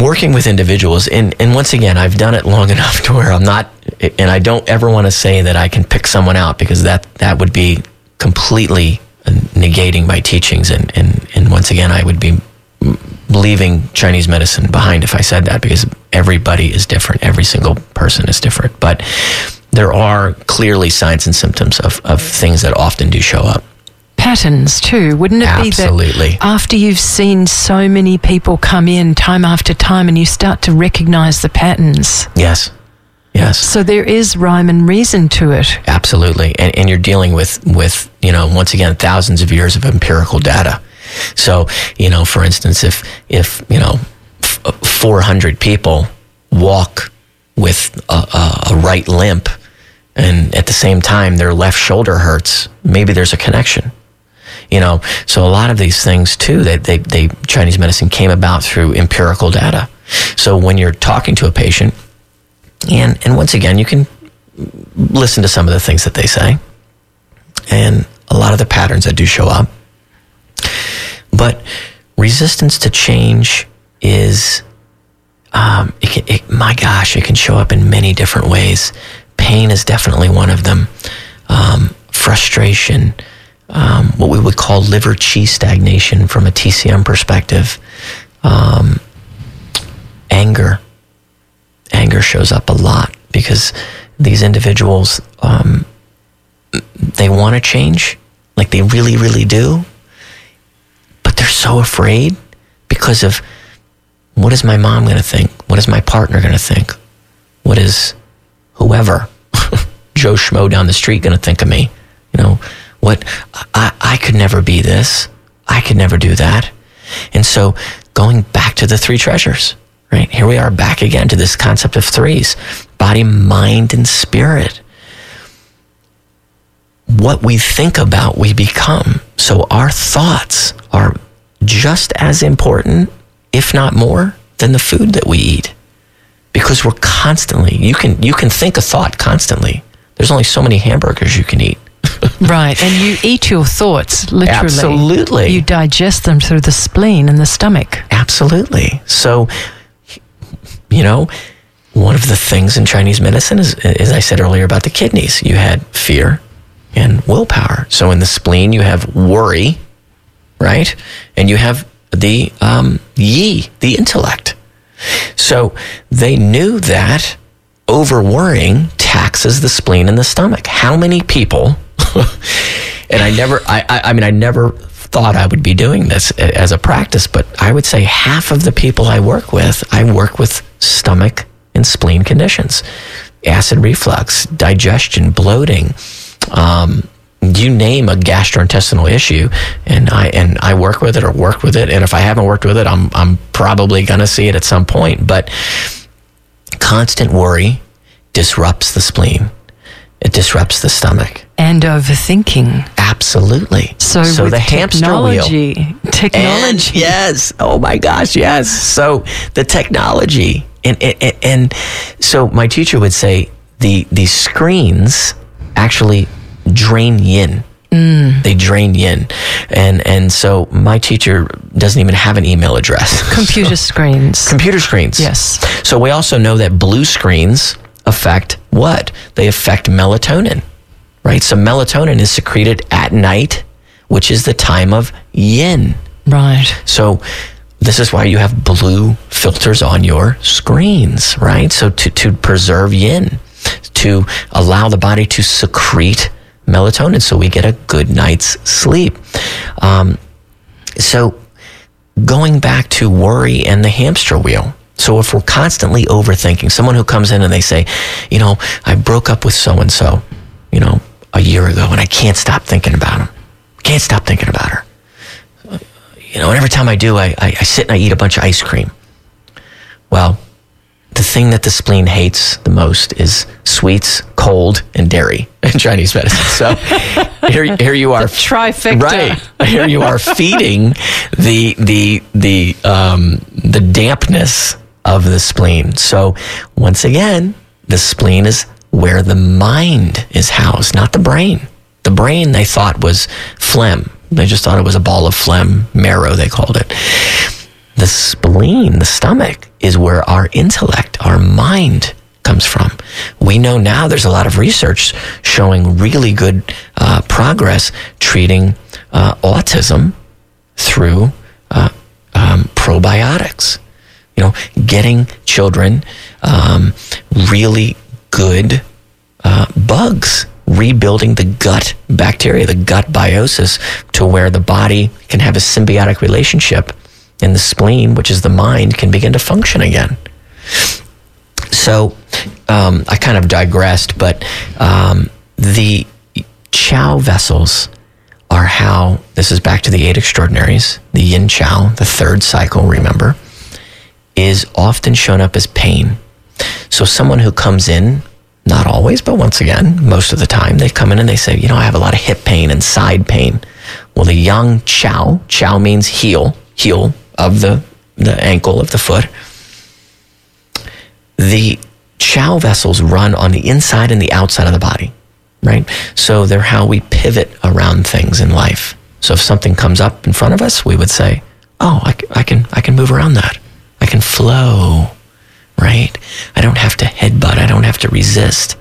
working with individuals and, and once again I've done it long <laughs> enough to where I'm not and I don't ever want to say that I can pick someone out because that that would be completely negating my teachings and and, and once again I would be leaving Chinese medicine behind if I said that because everybody is different. Every single person is different. But there are clearly signs and symptoms of, of things that often do show up Patterns too, wouldn't it be Absolutely. that after you've seen so many people come in time after time and you start to recognize the patterns? yes yes So there is rhyme and reason to it. Absolutely, and, and you're dealing with with you know once again thousands of years of empirical data. So you know, for instance, if if you know f- 400 people walk with a, a, a right limp, and at the same time their left shoulder hurts, maybe there's a connection. You know, so a lot of these things too, they, they, they Chinese medicine came about through empirical data. So when you're talking to a patient, and and once again, you can listen to some of the things that they say and a lot of the patterns that do show up. But resistance to change is, um, it can, it, my gosh, it can show up in many different ways. Pain is definitely one of them. Um, frustration, um, what we would call liver chi stagnation from a TCM perspective, um, anger. Anger shows up a lot because these individuals um, they want to change, like they really, really do, but they're so afraid because of what is my mom going to think? What is my partner going to think? What is whoever, <laughs> Joe Schmo down the street, going to think of me? You know, what I, I could never be this. I could never do that. And so going back to the three treasures, right? Here we are back again to this concept of threes body, mind, and spirit. What we think about, we become. So our thoughts are just as important, if not more, than the food that we eat. Because we're constantly, you can, you can think a thought constantly. There's only so many hamburgers you can eat. Right, and you eat your thoughts literally. Absolutely. You digest them through the spleen and the stomach. Absolutely. So, you know, one of the things in Chinese medicine is, as I said earlier about the kidneys, you had fear and willpower. So in the spleen, you have worry, right? And you have the um, yi, the intellect. So they knew that over worrying taxes the spleen and the stomach. How many people, <laughs> and I never, I, I, I mean, I never thought I would be doing this as a practice, but I would say half of the people I work with, I work with stomach and spleen conditions, acid reflux, digestion, bloating, um, you name a gastrointestinal issue, and I and I work with it or work with it, and if I haven't worked with it, I'm I'm probably going to see it at some point. But constant worry disrupts the spleen. It disrupts the stomach. And overthinking. Absolutely. So, so the hamster wheel. Technology. And yes. Oh my gosh. Yes. So the technology. And, and, and so my teacher would say the, the screens actually drain yin. Mm. They drain yin. And, and so my teacher doesn't even have an email address. <laughs> Computer screens. Computer screens. Yes. So we also know that blue screens affect what? They affect melatonin, right? So melatonin is secreted at night, which is the time of yin. Right. So this is why you have blue filters on your screens, right? So to, to preserve yin, to allow the body to secrete melatonin so we get a good night's sleep. Um, so going back to worry and the hamster wheel, so if we're constantly overthinking, someone who comes in and they say, you know, I broke up with so and so, you know, a year ago and I can't stop thinking about him. Can't stop thinking about her. You know, and every time I do, I, I, I sit and I eat a bunch of ice cream. Well, the thing that the spleen hates the most is sweets, cold, and dairy <laughs> in Chinese medicine. So <laughs> here, here you are, trifecta. Right, here you are feeding the the the um, the dampness of the spleen. So once again, the spleen is where the mind is housed, not the brain. The brain they thought was phlegm. They just thought it was a ball of phlegm, marrow they called it. The spleen, the stomach, is where our intellect, our mind comes from. We know now there's a lot of research showing really good uh, progress treating uh, autism through uh, um, probiotics. You know, getting children um, really good uh, bugs, rebuilding the gut bacteria, the gut biosis, to where the body can have a symbiotic relationship and the spleen, which is the mind, can begin to function again. So um, I kind of digressed, but um, the chao vessels are how this is back to the eight extraordinaries, the yin chao, the third cycle, remember, is often shown up as pain. So someone who comes in, not always, but once again, most of the time, they come in and they say, you know, I have a lot of hip pain and side pain. Well, the yang Chao, Chao means heel, heel of the, the ankle of the foot. The Chao vessels run on the inside and the outside of the body, right? So they're how we pivot around things in life. So if something comes up in front of us, we would say, "Oh, I, I can I can move around that. Can flow." Right? I don't have to headbutt. I don't have to resist.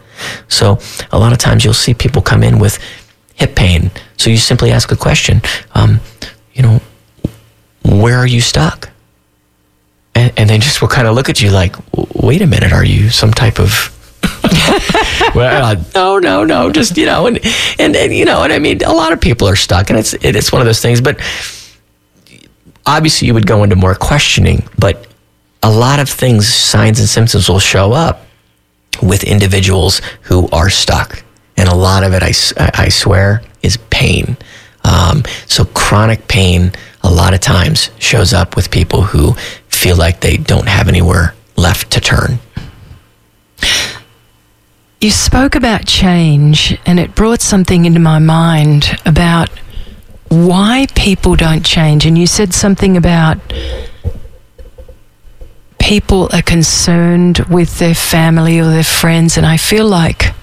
So a lot of times you'll see people come in with hip pain. So you simply ask a question. Um, you know, where are you stuck? And, and they just will kind of look at you like, wait a minute, are you some type of <laughs> well, uh, no, no, no, just you know, and, and, and you know, and I mean, a lot of people are stuck, and it's it's one of those things. But obviously, you would go into more questioning, but a lot of things, signs and symptoms, will show up with individuals who are stuck, and a lot of it, I I swear, is pain. Um, so chronic pain, a lot of times, shows up with people who feel like they don't have anywhere left to turn. You spoke about change, and it brought something into my mind about why people don't change. And you said something about people are concerned with their family or their friends, and I feel like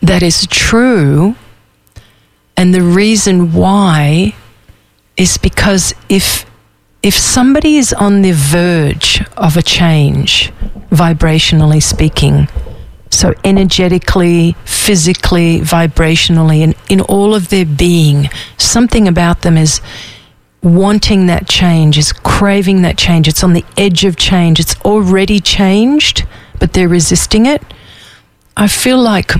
that is true. And the reason why is because if if somebody is on the verge of a change, vibrationally speaking, so, energetically, physically, vibrationally, and in all of their being, something about them is wanting that change, is craving that change. It's on the edge of change. It's already changed, but they're resisting it. I feel like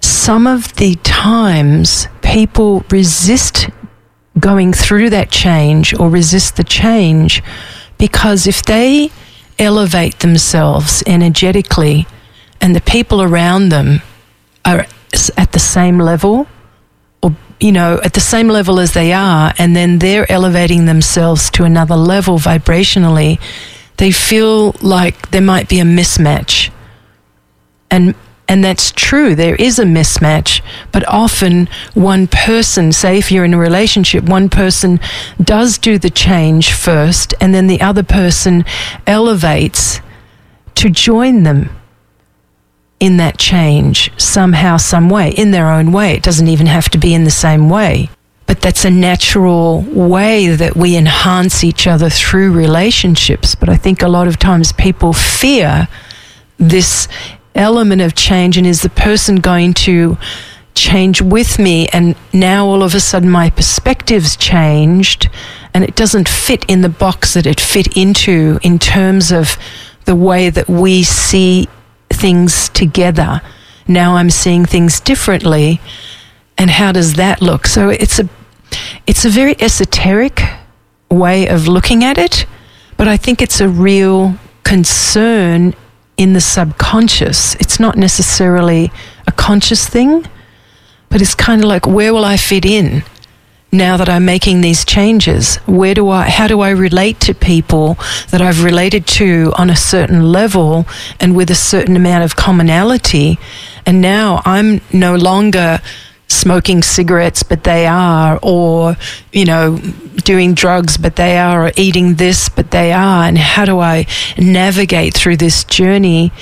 some of the times people resist going through that change or resist the change because if they elevate themselves energetically and the people around them are at the same level you know at the same level as they are and then they're elevating themselves to another level vibrationally they feel like there might be a mismatch. And and that's true, there is a mismatch, but often one person, say if you're in a relationship, one person does do the change first, and then the other person elevates to join them in that change somehow, some way, in their own way. It doesn't even have to be in the same way. But that's a natural way that we enhance each other through relationships. But I think a lot of times people fear this element of change and is the person going to change with me and now all of a sudden my perspective's changed and it doesn't fit in the box that it fit into in terms of the way that we see things together. Now i'm seeing things differently. And how does that look? So it's a it's a very esoteric way of looking at it but i think it's a real concern in the subconscious. It's not necessarily a conscious thing, but it's kind of like where will I fit in now that I'm making these changes? Where do I how do I relate to people that I've related to on a certain level and with a certain amount of commonality? And now I'm no longer smoking cigarettes, but they are, or, you know, doing drugs, but they are, or eating this, but they are. And how do I navigate through this journey,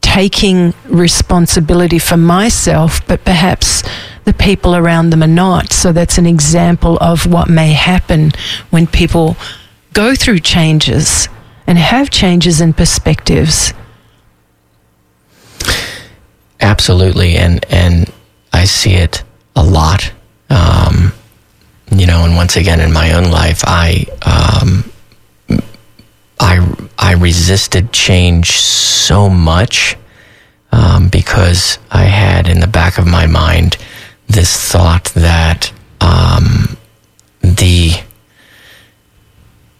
taking responsibility for myself, but perhaps the people around them are not? So that's an example of what may happen when people go through changes and have changes in perspectives. Absolutely, and and I see it a lot. Um, you know, and once again in my own life, I um, I I resisted change so much um, because I had in the back of my mind this thought that um, the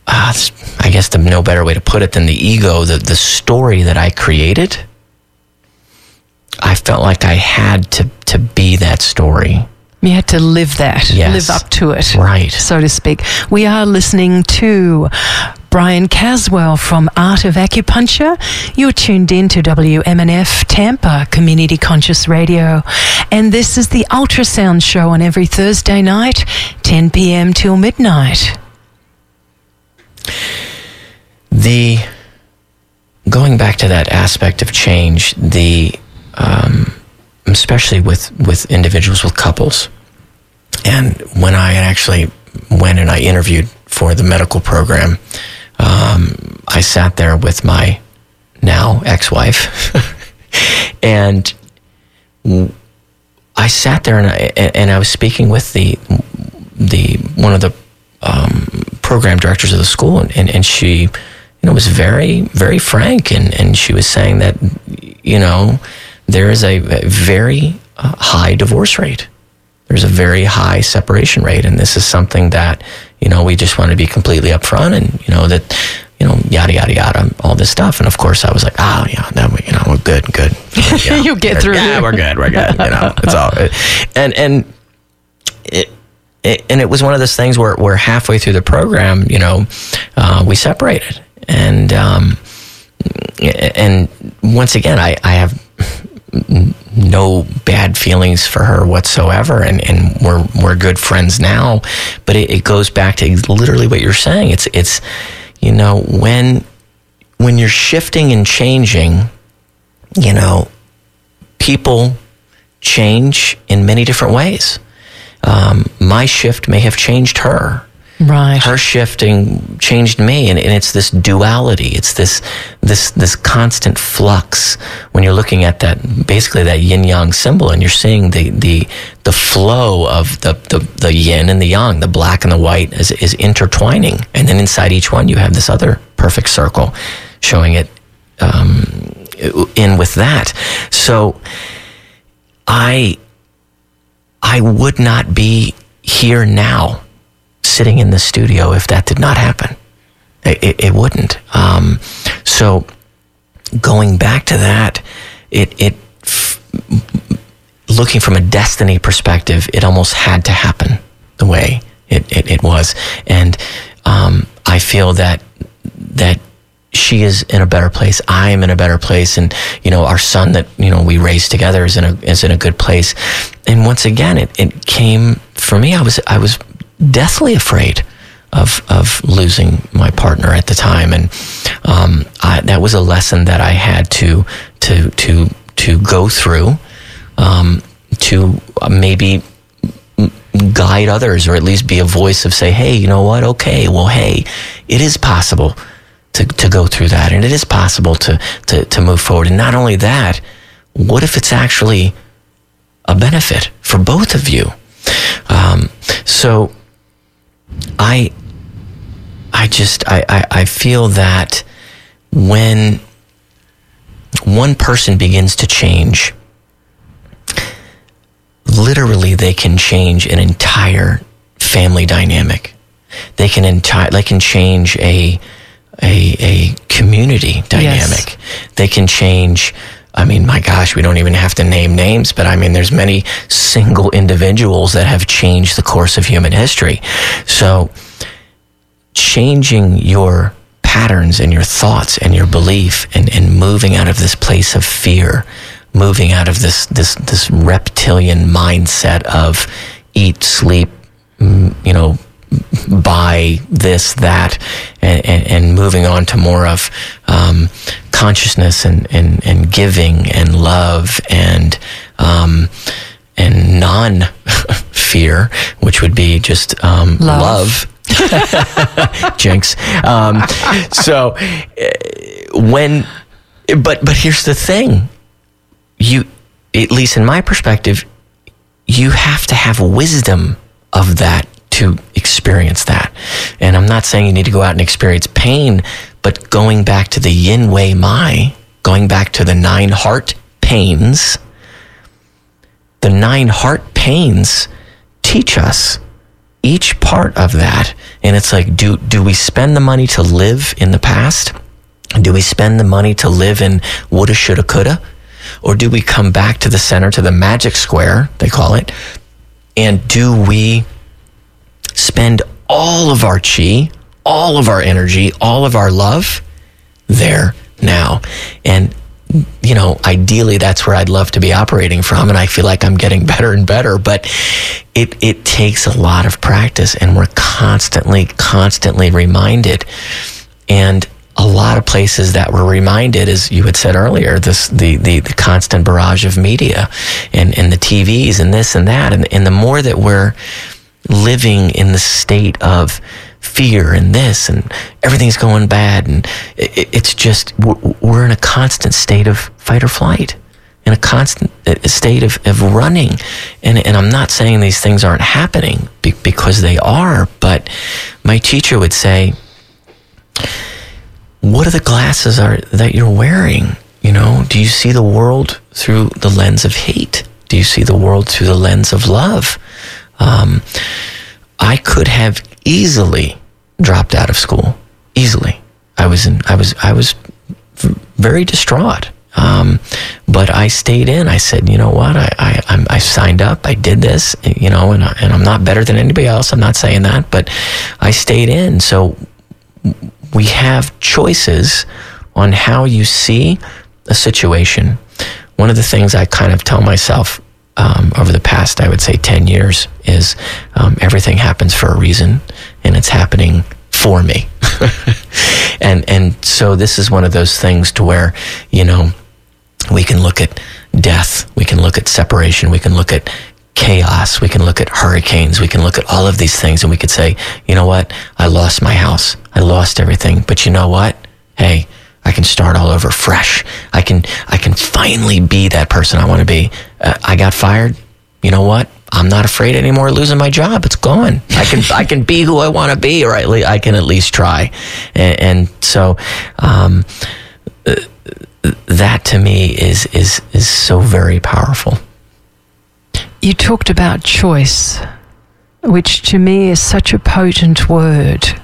uh, I guess the no better way to put it than the ego, the the story that I created I felt like I had to to be that story. You had to live that, yes. live up to it, right, so to speak. We are listening to Brian Caswell from Art of Acupuncture. You're tuned in to WMNF Tampa Community Conscious Radio, and this is the Ultrasound Show on every Thursday night, 10 p.m. till midnight. The going back to that aspect of change, the um, especially with with individuals with couples. And when I actually went and I interviewed for the medical program, um, I sat there with my now ex-wife, <laughs> and I sat there and I, and I was speaking with the the one of the um, program directors of the school, and, and, and she, you know, was very very frank, and, and she was saying that, you know, there is a, a very uh, high divorce rate. There's a very high separation rate, and this is something that you know we just want to be completely upfront, and you know that you know, yada yada yada, all this stuff. And of course, I was like, oh yeah, no, we, you know, we're good, good. <laughs> You know, You'll get through. Yeah, we're good, we're good. You know, it's all. And and it, it, and it was one of those things where where halfway through the program, you know, uh, we separated, and um, and once again, I I have no bad feelings for her whatsoever and, and we're we're good friends now but it, it goes back to literally what you're saying it's it's you know, when when you're shifting and changing, you know, people change in many different ways. Um, my shift may have changed her. Right. Her shifting changed me, and, and it's this duality. It's this this this constant flux when you're looking at that basically that yin yang symbol, and you're seeing the the the flow of the, the the yin and the yang, the black and the white is is intertwining, and then inside each one you have this other perfect circle, showing it um, in with that. So, I I would not be here now sitting in the studio if that did not happen. It, it, it wouldn't. Um, so going back to that, it, it f- looking from a destiny perspective, it almost had to happen the way it, it, it was. And um, I feel that that she is in a better place. I am in a better place, and you know our son that you know we raised together is in a is in a good place. And once again, it, it came for me. I was I was deathly afraid of of losing my partner at the time, and um, I, that was a lesson that I had to to to to go through um, to maybe guide others, or at least be a voice of say, hey, you know what? Okay, well, hey, it is possible to to go through that, and it is possible to to to move forward. And not only that, what if it's actually a benefit for both of you? Um, so I I just I, I, I feel that when one person begins to change, literally they can change an entire family dynamic. They can entire they can change a a, a community dynamic. Yes. They can change I mean, my gosh, we don't even have to name names, but I mean, there's many single individuals that have changed the course of human history. So, changing your patterns and your thoughts and your belief and, and moving out of this place of fear, moving out of this, this, this reptilian mindset of eat, sleep, mm, you know, buy this, that, and, and, and moving on to more of um, consciousness and, and, and giving and love and um, and non fear, which would be just um, love. love. <laughs> Jinx. Um, so uh, when, but but here's the thing, you at least in my perspective, you have to have wisdom of that to experience that. And I'm not saying you need to go out and experience pain, but going back to the yin wei mai, going back to the nine heart pains, the nine heart pains teach us each part of that. And it's like, do, do we spend the money to live in the past? Do we spend the money to live in woulda, shoulda, coulda? Or do we come back to the center, to the magic square, they call it? And do we spend all of our chi, all of our energy, all of our love there now. And you know, ideally that's where I'd love to be operating from and I feel like I'm getting <laughs> better and better, but it it takes a lot of practice and we're constantly constantly reminded and a lot of places that were reminded, as you had said earlier, this the, the, the constant barrage of media and, and the TVs and this and that. And, and the more that we're living in the state of fear and this and everything's going bad and it, it's just we're in a constant state of fight or flight in a constant uh, state of, of running. And, and I'm not saying these things aren't happening because they are, but my teacher would say, what are the glasses are that you're wearing? You know, do you see the world through the lens of hate? Do you see the world through the lens of love? Um, I could have easily dropped out of school. Easily, I was in. I was. I was very distraught. Um, but I stayed in. I said, you know what? I, I, I signed up. I did this, you know, and, I, and I'm not better than anybody else. I'm not saying that, but I stayed in. So we have choices on how you see a situation. One of the things I kind of tell myself um, over the past, I would say, 10 years is um, everything happens for a reason and it's happening for me. <laughs> and, and so this is one of those things to where, you know, we can look at death, we can look at separation, we can look at chaos, we can look at hurricanes, we can look at all of these things and we could say, you know what? I lost my house. I lost everything. But you know what? Hey, I can start all over fresh. I can, I can finally be that person I want to be. Uh, I got fired. You know what? I'm not afraid anymore of losing my job. It's gone. I can, I can be who I want to be, or I can at least try. And, and so, um, uh, that to me is, is, is so very powerful. You talked about choice, which to me is such a potent word.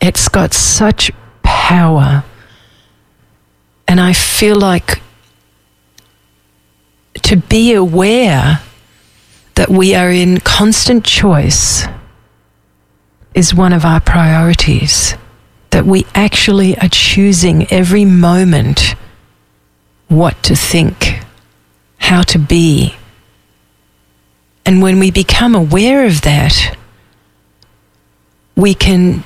It's got such power. And I feel like to be aware that we are in constant choice is one of our priorities. That we actually are choosing every moment what to think, how to be. And when we become aware of that, we can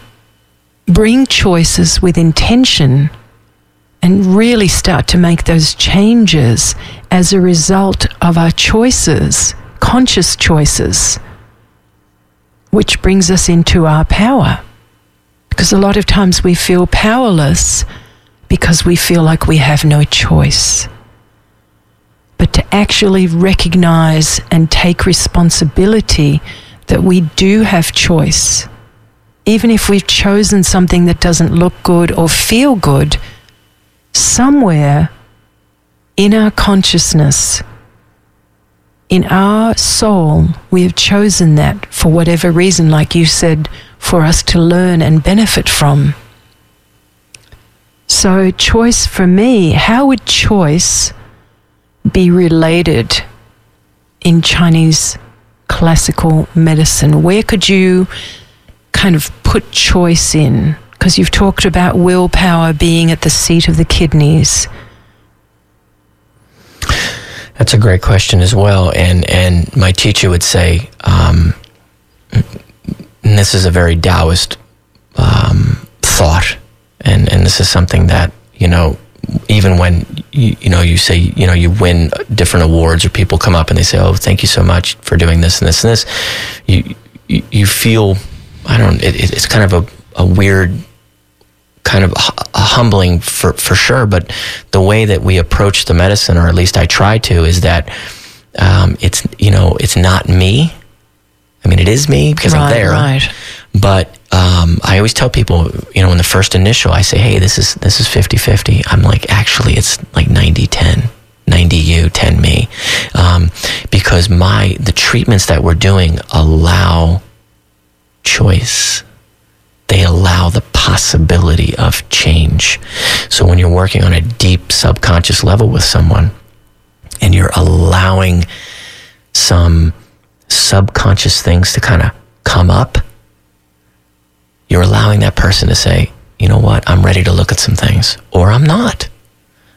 bring choices with intention and really start to make those changes as a result of our choices, conscious choices, which brings us into our power. Because a lot of times we feel powerless because we feel like we have no choice. But to actually recognize and take responsibility that we do have choice even if we've chosen something that doesn't look good or feel good, somewhere in our consciousness, in our soul, we have chosen that for whatever reason, like you said, for us to learn and benefit from. So, choice for me, how would choice be related in Chinese classical medicine? Where could you kind of put choice in? Because you've talked about willpower being at the seat of the kidneys. That's a great question as well, and and my teacher would say, um, this is a very Taoist um, thought, and and this is something that you know even when you, you know you say you know you win different awards or people come up and they say oh thank you so much for doing this and this and this you you, you feel I don't. It, it's kind of a, a weird, kind of a humbling for for sure. But the way that we approach the medicine, or at least I try to, is that um, it's you know it's not me. I mean, it is me because right, I'm there. Right. But um, I always tell people, you know, in the first initial, I say, hey, this is this is 50-50. I'm like, actually, it's like 90-10. 90 you, 10 me. Um, because my, the treatments that we're doing allow choice. They allow the possibility of change. So when you're working on a deep subconscious level with someone and you're allowing some subconscious things to kind of come up, you're allowing that person to say, you know what, I'm ready to look at some things, or I'm not.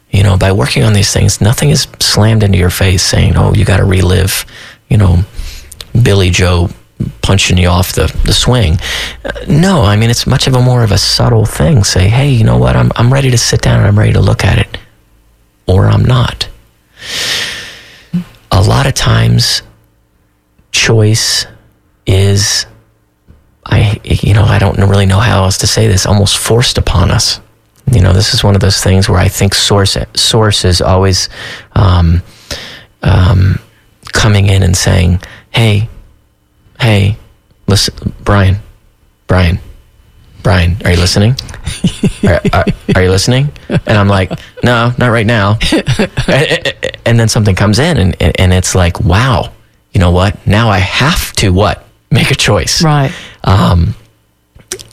You know, by working on these things, nothing is slammed into your face saying, oh, you got to relive, you know, Billy Joe punching you off the, the swing. Uh, no, I mean, it's much of a more of a subtle thing. Say, hey, you know what? I'm, I'm ready to sit down and I'm ready to look at it. Or I'm not. A lot of times, choice is, I, you know, I don't really know how else to say this, almost forced upon us. You know, this is one of those things where I think source source is always um, um, coming in and saying, "Hey, hey, listen, Brian, Brian, Brian, are you listening? are, are, are, you listening?" And I'm like, "No, not right now." and then something comes in, and and it's like, "Wow, you know what? Now I have to what make a choice." Right. Um,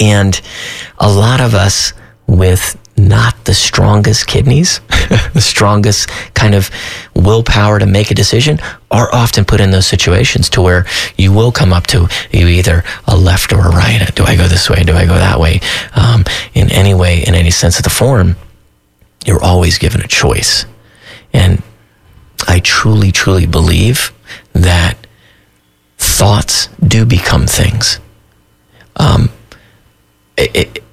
and a lot of us with not the strongest kidneys, <laughs> the strongest kind of willpower to make a decision, are often put in those situations to where you will come up to you either a left or a right. Do I go this way? Do I go that way? Um, in any way, in any sense of the form, you're always given a choice. And I truly, truly believe that thoughts do become things. Um, it, it,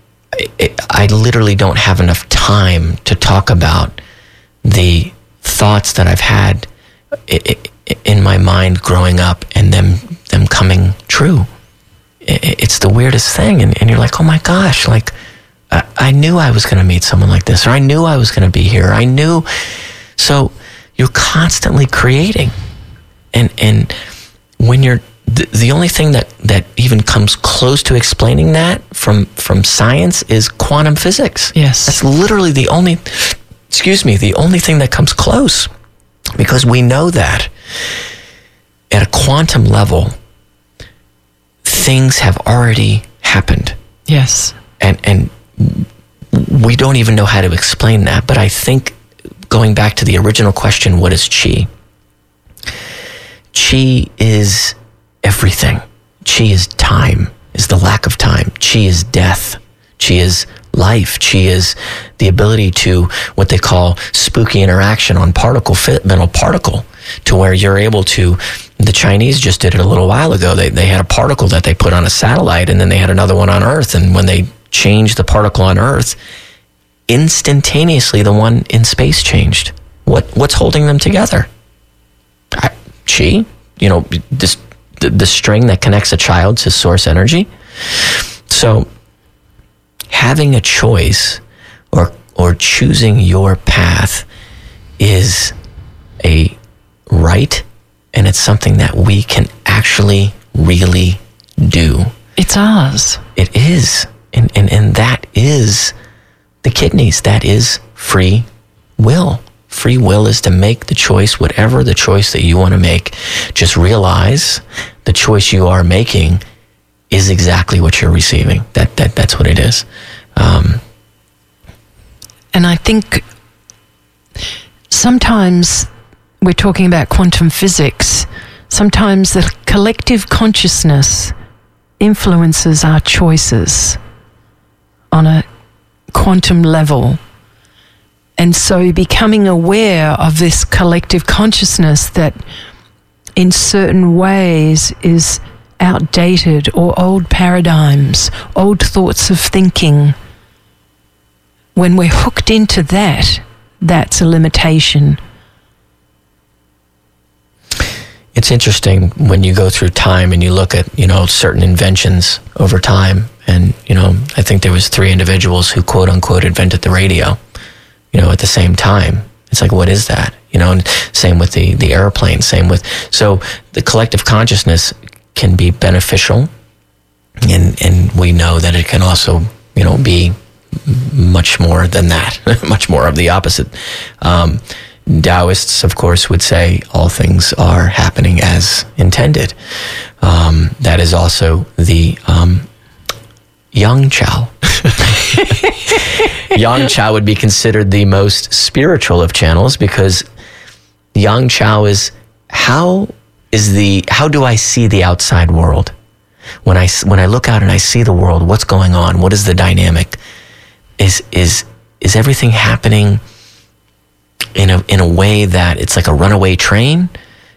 I literally don't have enough time to talk about the thoughts that I've had in my mind growing up and them them coming true. It's the weirdest thing, and, and you're like, oh my gosh, like I, I knew I was going to meet someone like this, or I knew I was going to be here. I knew. So you're constantly creating, and and when you're the, the only thing that, that even comes close to explaining that from from science is quantum physics. Yes. That's literally the only excuse me, the only thing that comes close. Because we know that at a quantum level things have already happened. Yes. And and we don't even know how to explain that, but I think going back to the original question, what is chi? Chi is everything. Chi is time, is the lack of time. Chi is death. Chi is life. Chi is the ability to what they call spooky interaction on particle fit mental particle to where you're able to the Chinese just did it a little while ago. They they had a particle that they put on a satellite and then they had another one on Earth. And when they changed the particle on Earth, instantaneously the one in space changed. What what's holding them together? Chi, you know, this the, the string that connects a child to source energy. So having a choice or or choosing your path is a right and it's something that we can actually really do. It's ours. It is. And and, and that is the kidneys. That is free will. Free will is to make the choice, whatever the choice that you want to make. Just realize the choice you are making is exactly what you're receiving. That, that that's what it is. Um, and I think sometimes we're talking about quantum physics. Sometimes the collective consciousness influences our choices on a quantum level and so becoming aware of this collective consciousness that in certain ways is outdated or old paradigms, old thoughts of thinking. When we're hooked into that, that's a limitation. It's interesting when you go through time and you look at, you know, certain inventions over time. And, you know, I think there was three individuals who quote unquote invented the radio you know, at the same time. It's like, what is that? You know, and same with the, the airplane, same with, so the collective consciousness can be beneficial. And, and we know that it can also, you know, be much more than that, <laughs> much more of the opposite. Um, Taoists, of course, would say all things are happening as intended. Um, that is also the um, Yang Chao. <laughs> Yang Chao would be considered the most spiritual of channels because Yang Chao is how is the how do I see the outside world? When I when I look out and I see the world, what's going on? What is the dynamic? Is is is everything happening in a in a way that it's like a runaway train?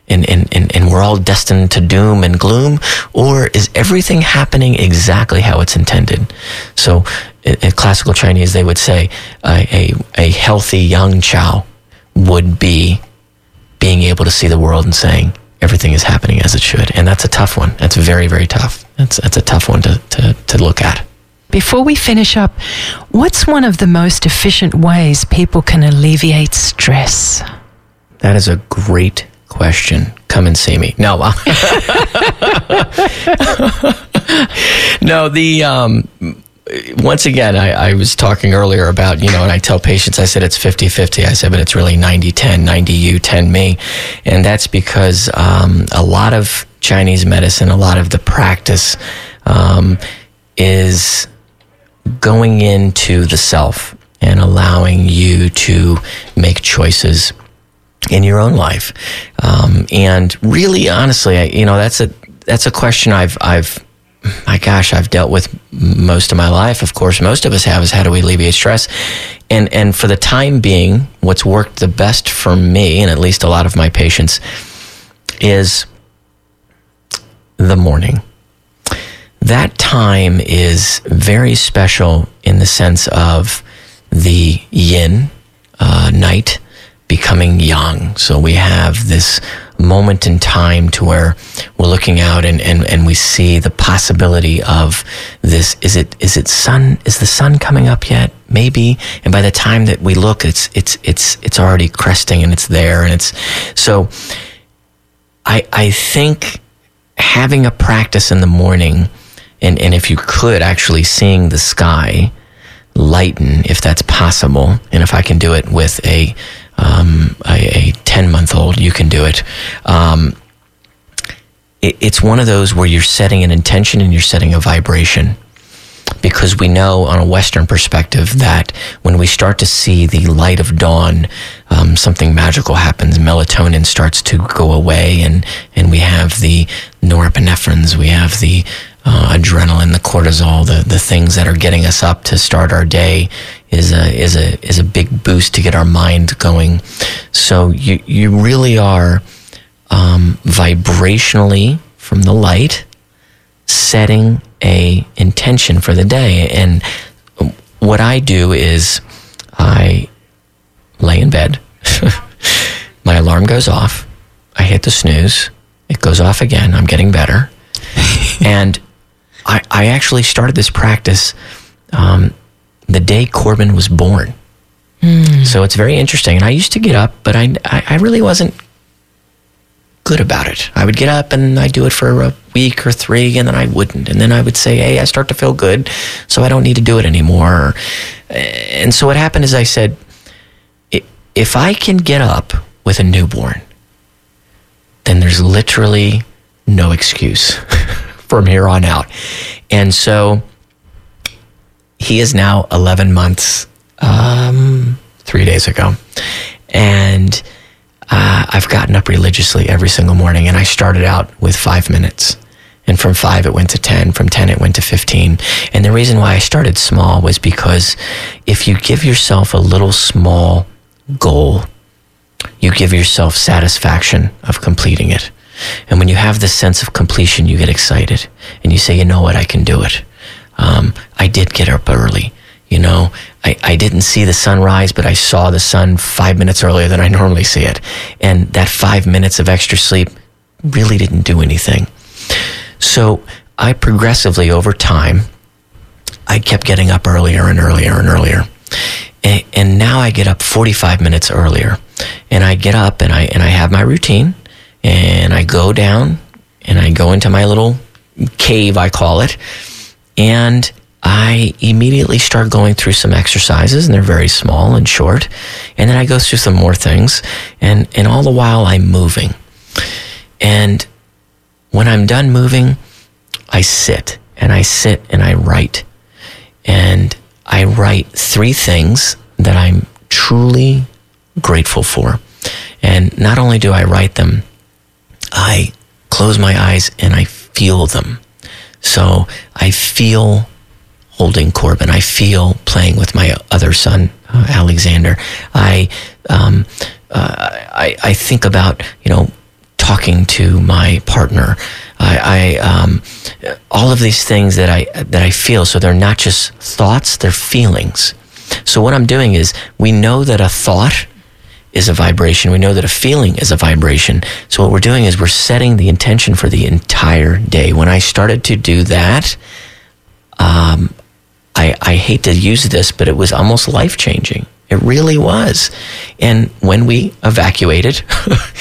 And, and, and, and we're all destined to doom and gloom? Or is everything happening exactly how it's intended? So in, in classical Chinese, they would say uh, a, a healthy yang chao would be being able to see the world and saying everything is happening as it should. And that's a tough one. That's very, very tough. That's, that's a tough one to, to, to look at before we finish up, what's one of the most efficient ways people can alleviate stress? That is a great question. Come and see me. No, <laughs> no. The um, once again, I, I, was talking earlier about, you know, and I tell patients, I said it's 50 50. I said, but it's really 90 10, 90 you, 10 me. And that's because um, a lot of Chinese medicine, a lot of the practice um, is going into the self and allowing you to make choices in your own life. Um, and really, honestly, I, you know, that's a that's a question I've I've my gosh, I've dealt with most of my life. Of course, most of us have is how do we alleviate stress? And and for the time being, what's worked the best for me, and at least a lot of my patients, is the morning. That time is very special in the sense of the yin uh, night becoming yang. So we have this moment in time to where we're looking out and, and, and we see the possibility of this. Is it, is it sun? Is the sun coming up yet? Maybe. And by the time that we look, it's, it's, it's, it's already cresting and it's there. And it's, so I, I think having a practice in the morning and, and if you could actually seeing the sky lighten if that's possible. And if I can do it with a, um, a, a 10 month old, you can do it. Um, it. It's one of those where you're setting an intention and you're setting a vibration. Because we know on a Western perspective that when we start to see the light of dawn, um, something magical happens. Melatonin starts to go away, and, and we have the norepinephrines, we have the uh, adrenaline, the cortisol, the, the things that are getting us up to start our day is a is a is a big boost to get our mind going. So you you really are um, vibrationally from the light setting a intention for the day. And what I do is I lay in bed. <laughs> My alarm goes off. I hit the snooze. It goes off again. I'm getting better. <laughs> and I, I actually started this practice um, the day Corbin was born. Mm. So it's very interesting. And I used to get up, but I, I really wasn't good about it. I would get up and I'd do it for a week or three, and then I wouldn't. And then I would say, hey, I start to feel good, so I don't need to do it anymore. And so what happened is I said, if I can get up with a newborn, then there's literally no excuse <laughs> from here on out. And so he is now 11 months, um, three days ago. And uh, I've gotten up religiously every single morning. And I started out with five minutes. And from five, it went to 10. From 10, it went to 15. And the reason why I started small was because if you give yourself a little small goal, you give yourself satisfaction of completing it. And when you have this sense of completion, you get excited and you say, you know what, I can do it. Um, I did get up early. You know, I, I didn't see the sunrise, but I saw the sun five minutes earlier than I <laughs> normally see it. And that five minutes of extra sleep really didn't do anything. So I progressively over time, I kept getting up earlier and earlier and earlier. And, and now I get up 45 minutes earlier. And I get up and I, and I have my routine and I go down and I go into my little cave, I call it and I immediately start going through some exercises, and they're very small and short. And then I go through some more things, and, and all the while I'm moving. And when I'm done moving, I sit and I sit and I write. And I write three things that I'm truly grateful for. And not only do I write them, I close my eyes and I feel them. So I feel holding Corbin. I feel playing with my other son, uh, Alexander. I, um, uh, I, I think about, you know, talking to my partner. I, I um, all of these things that I that I feel. So they're not just thoughts; they're feelings. So what I'm doing is, we know that a thought is a vibration. We know that a feeling is a vibration. So what we're doing is we're setting the intention for the entire day. When I started to do that, um, I hate to use this, but it was almost life changing. It really was. And when we evacuated,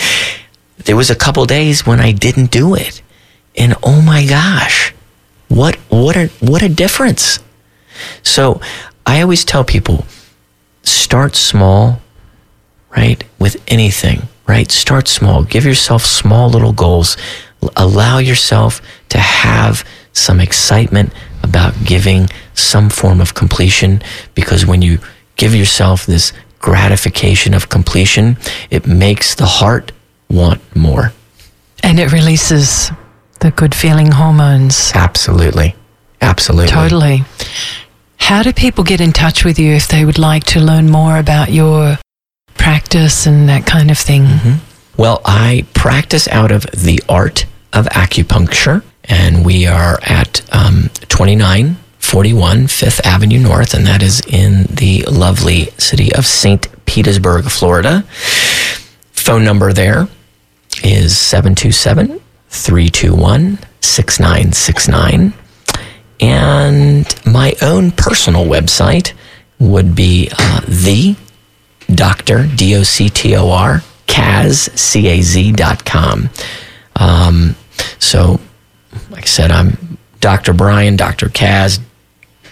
<laughs> there was a couple days when I didn't do it. And oh my gosh, what what a what a difference. So I always tell people start small, right? With anything, right? Start small. Give yourself small little goals. Allow yourself to have some excitement about giving some form of completion because when you give yourself this gratification of completion, it makes the heart want more. And it releases the good feeling hormones. Absolutely. Absolutely. Totally. How do people get in touch with you if they would like to learn more about your practice and that kind of thing? Mm-hmm. Well, I practice out of the art of acupuncture, and we are at um, 2941 Fifth Avenue North, and that is in the lovely city of St. Petersburg, Florida. Phone number there is 727 321 6969. And my own personal website would be uh, the Dr. D O C T O R, Caz, C A Z dot com. Um, so, like I said, I'm Dr. Brian, Dr. Caz,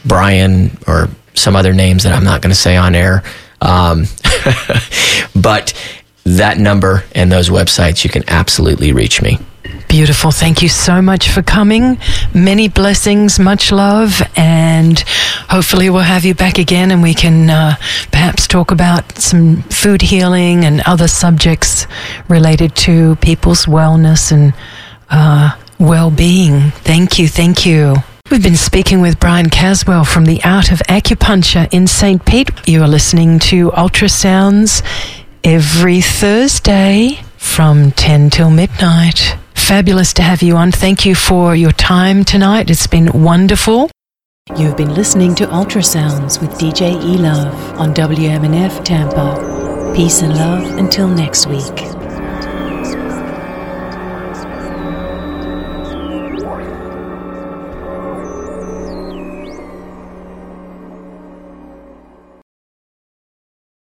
Brian, or some other names that I'm not going to say on air. Um, <laughs> but that number and those websites, you can absolutely reach me. Beautiful. Thank you so much for coming. Many blessings, much love, and hopefully we'll have you back again and we can uh, perhaps talk about some food healing and other subjects related to people's wellness and uh, well being. Thank you. Thank you. We've been speaking with Brian Caswell from the Art of Acupuncture in St. Pete. You are listening to Ultrasounds every Thursday from 10 till midnight. Fabulous to have you on. Thank you for your time tonight. It's been wonderful. You've been listening to Ultrasounds with DJ E Love on WMNF Tampa. Peace and love until next week.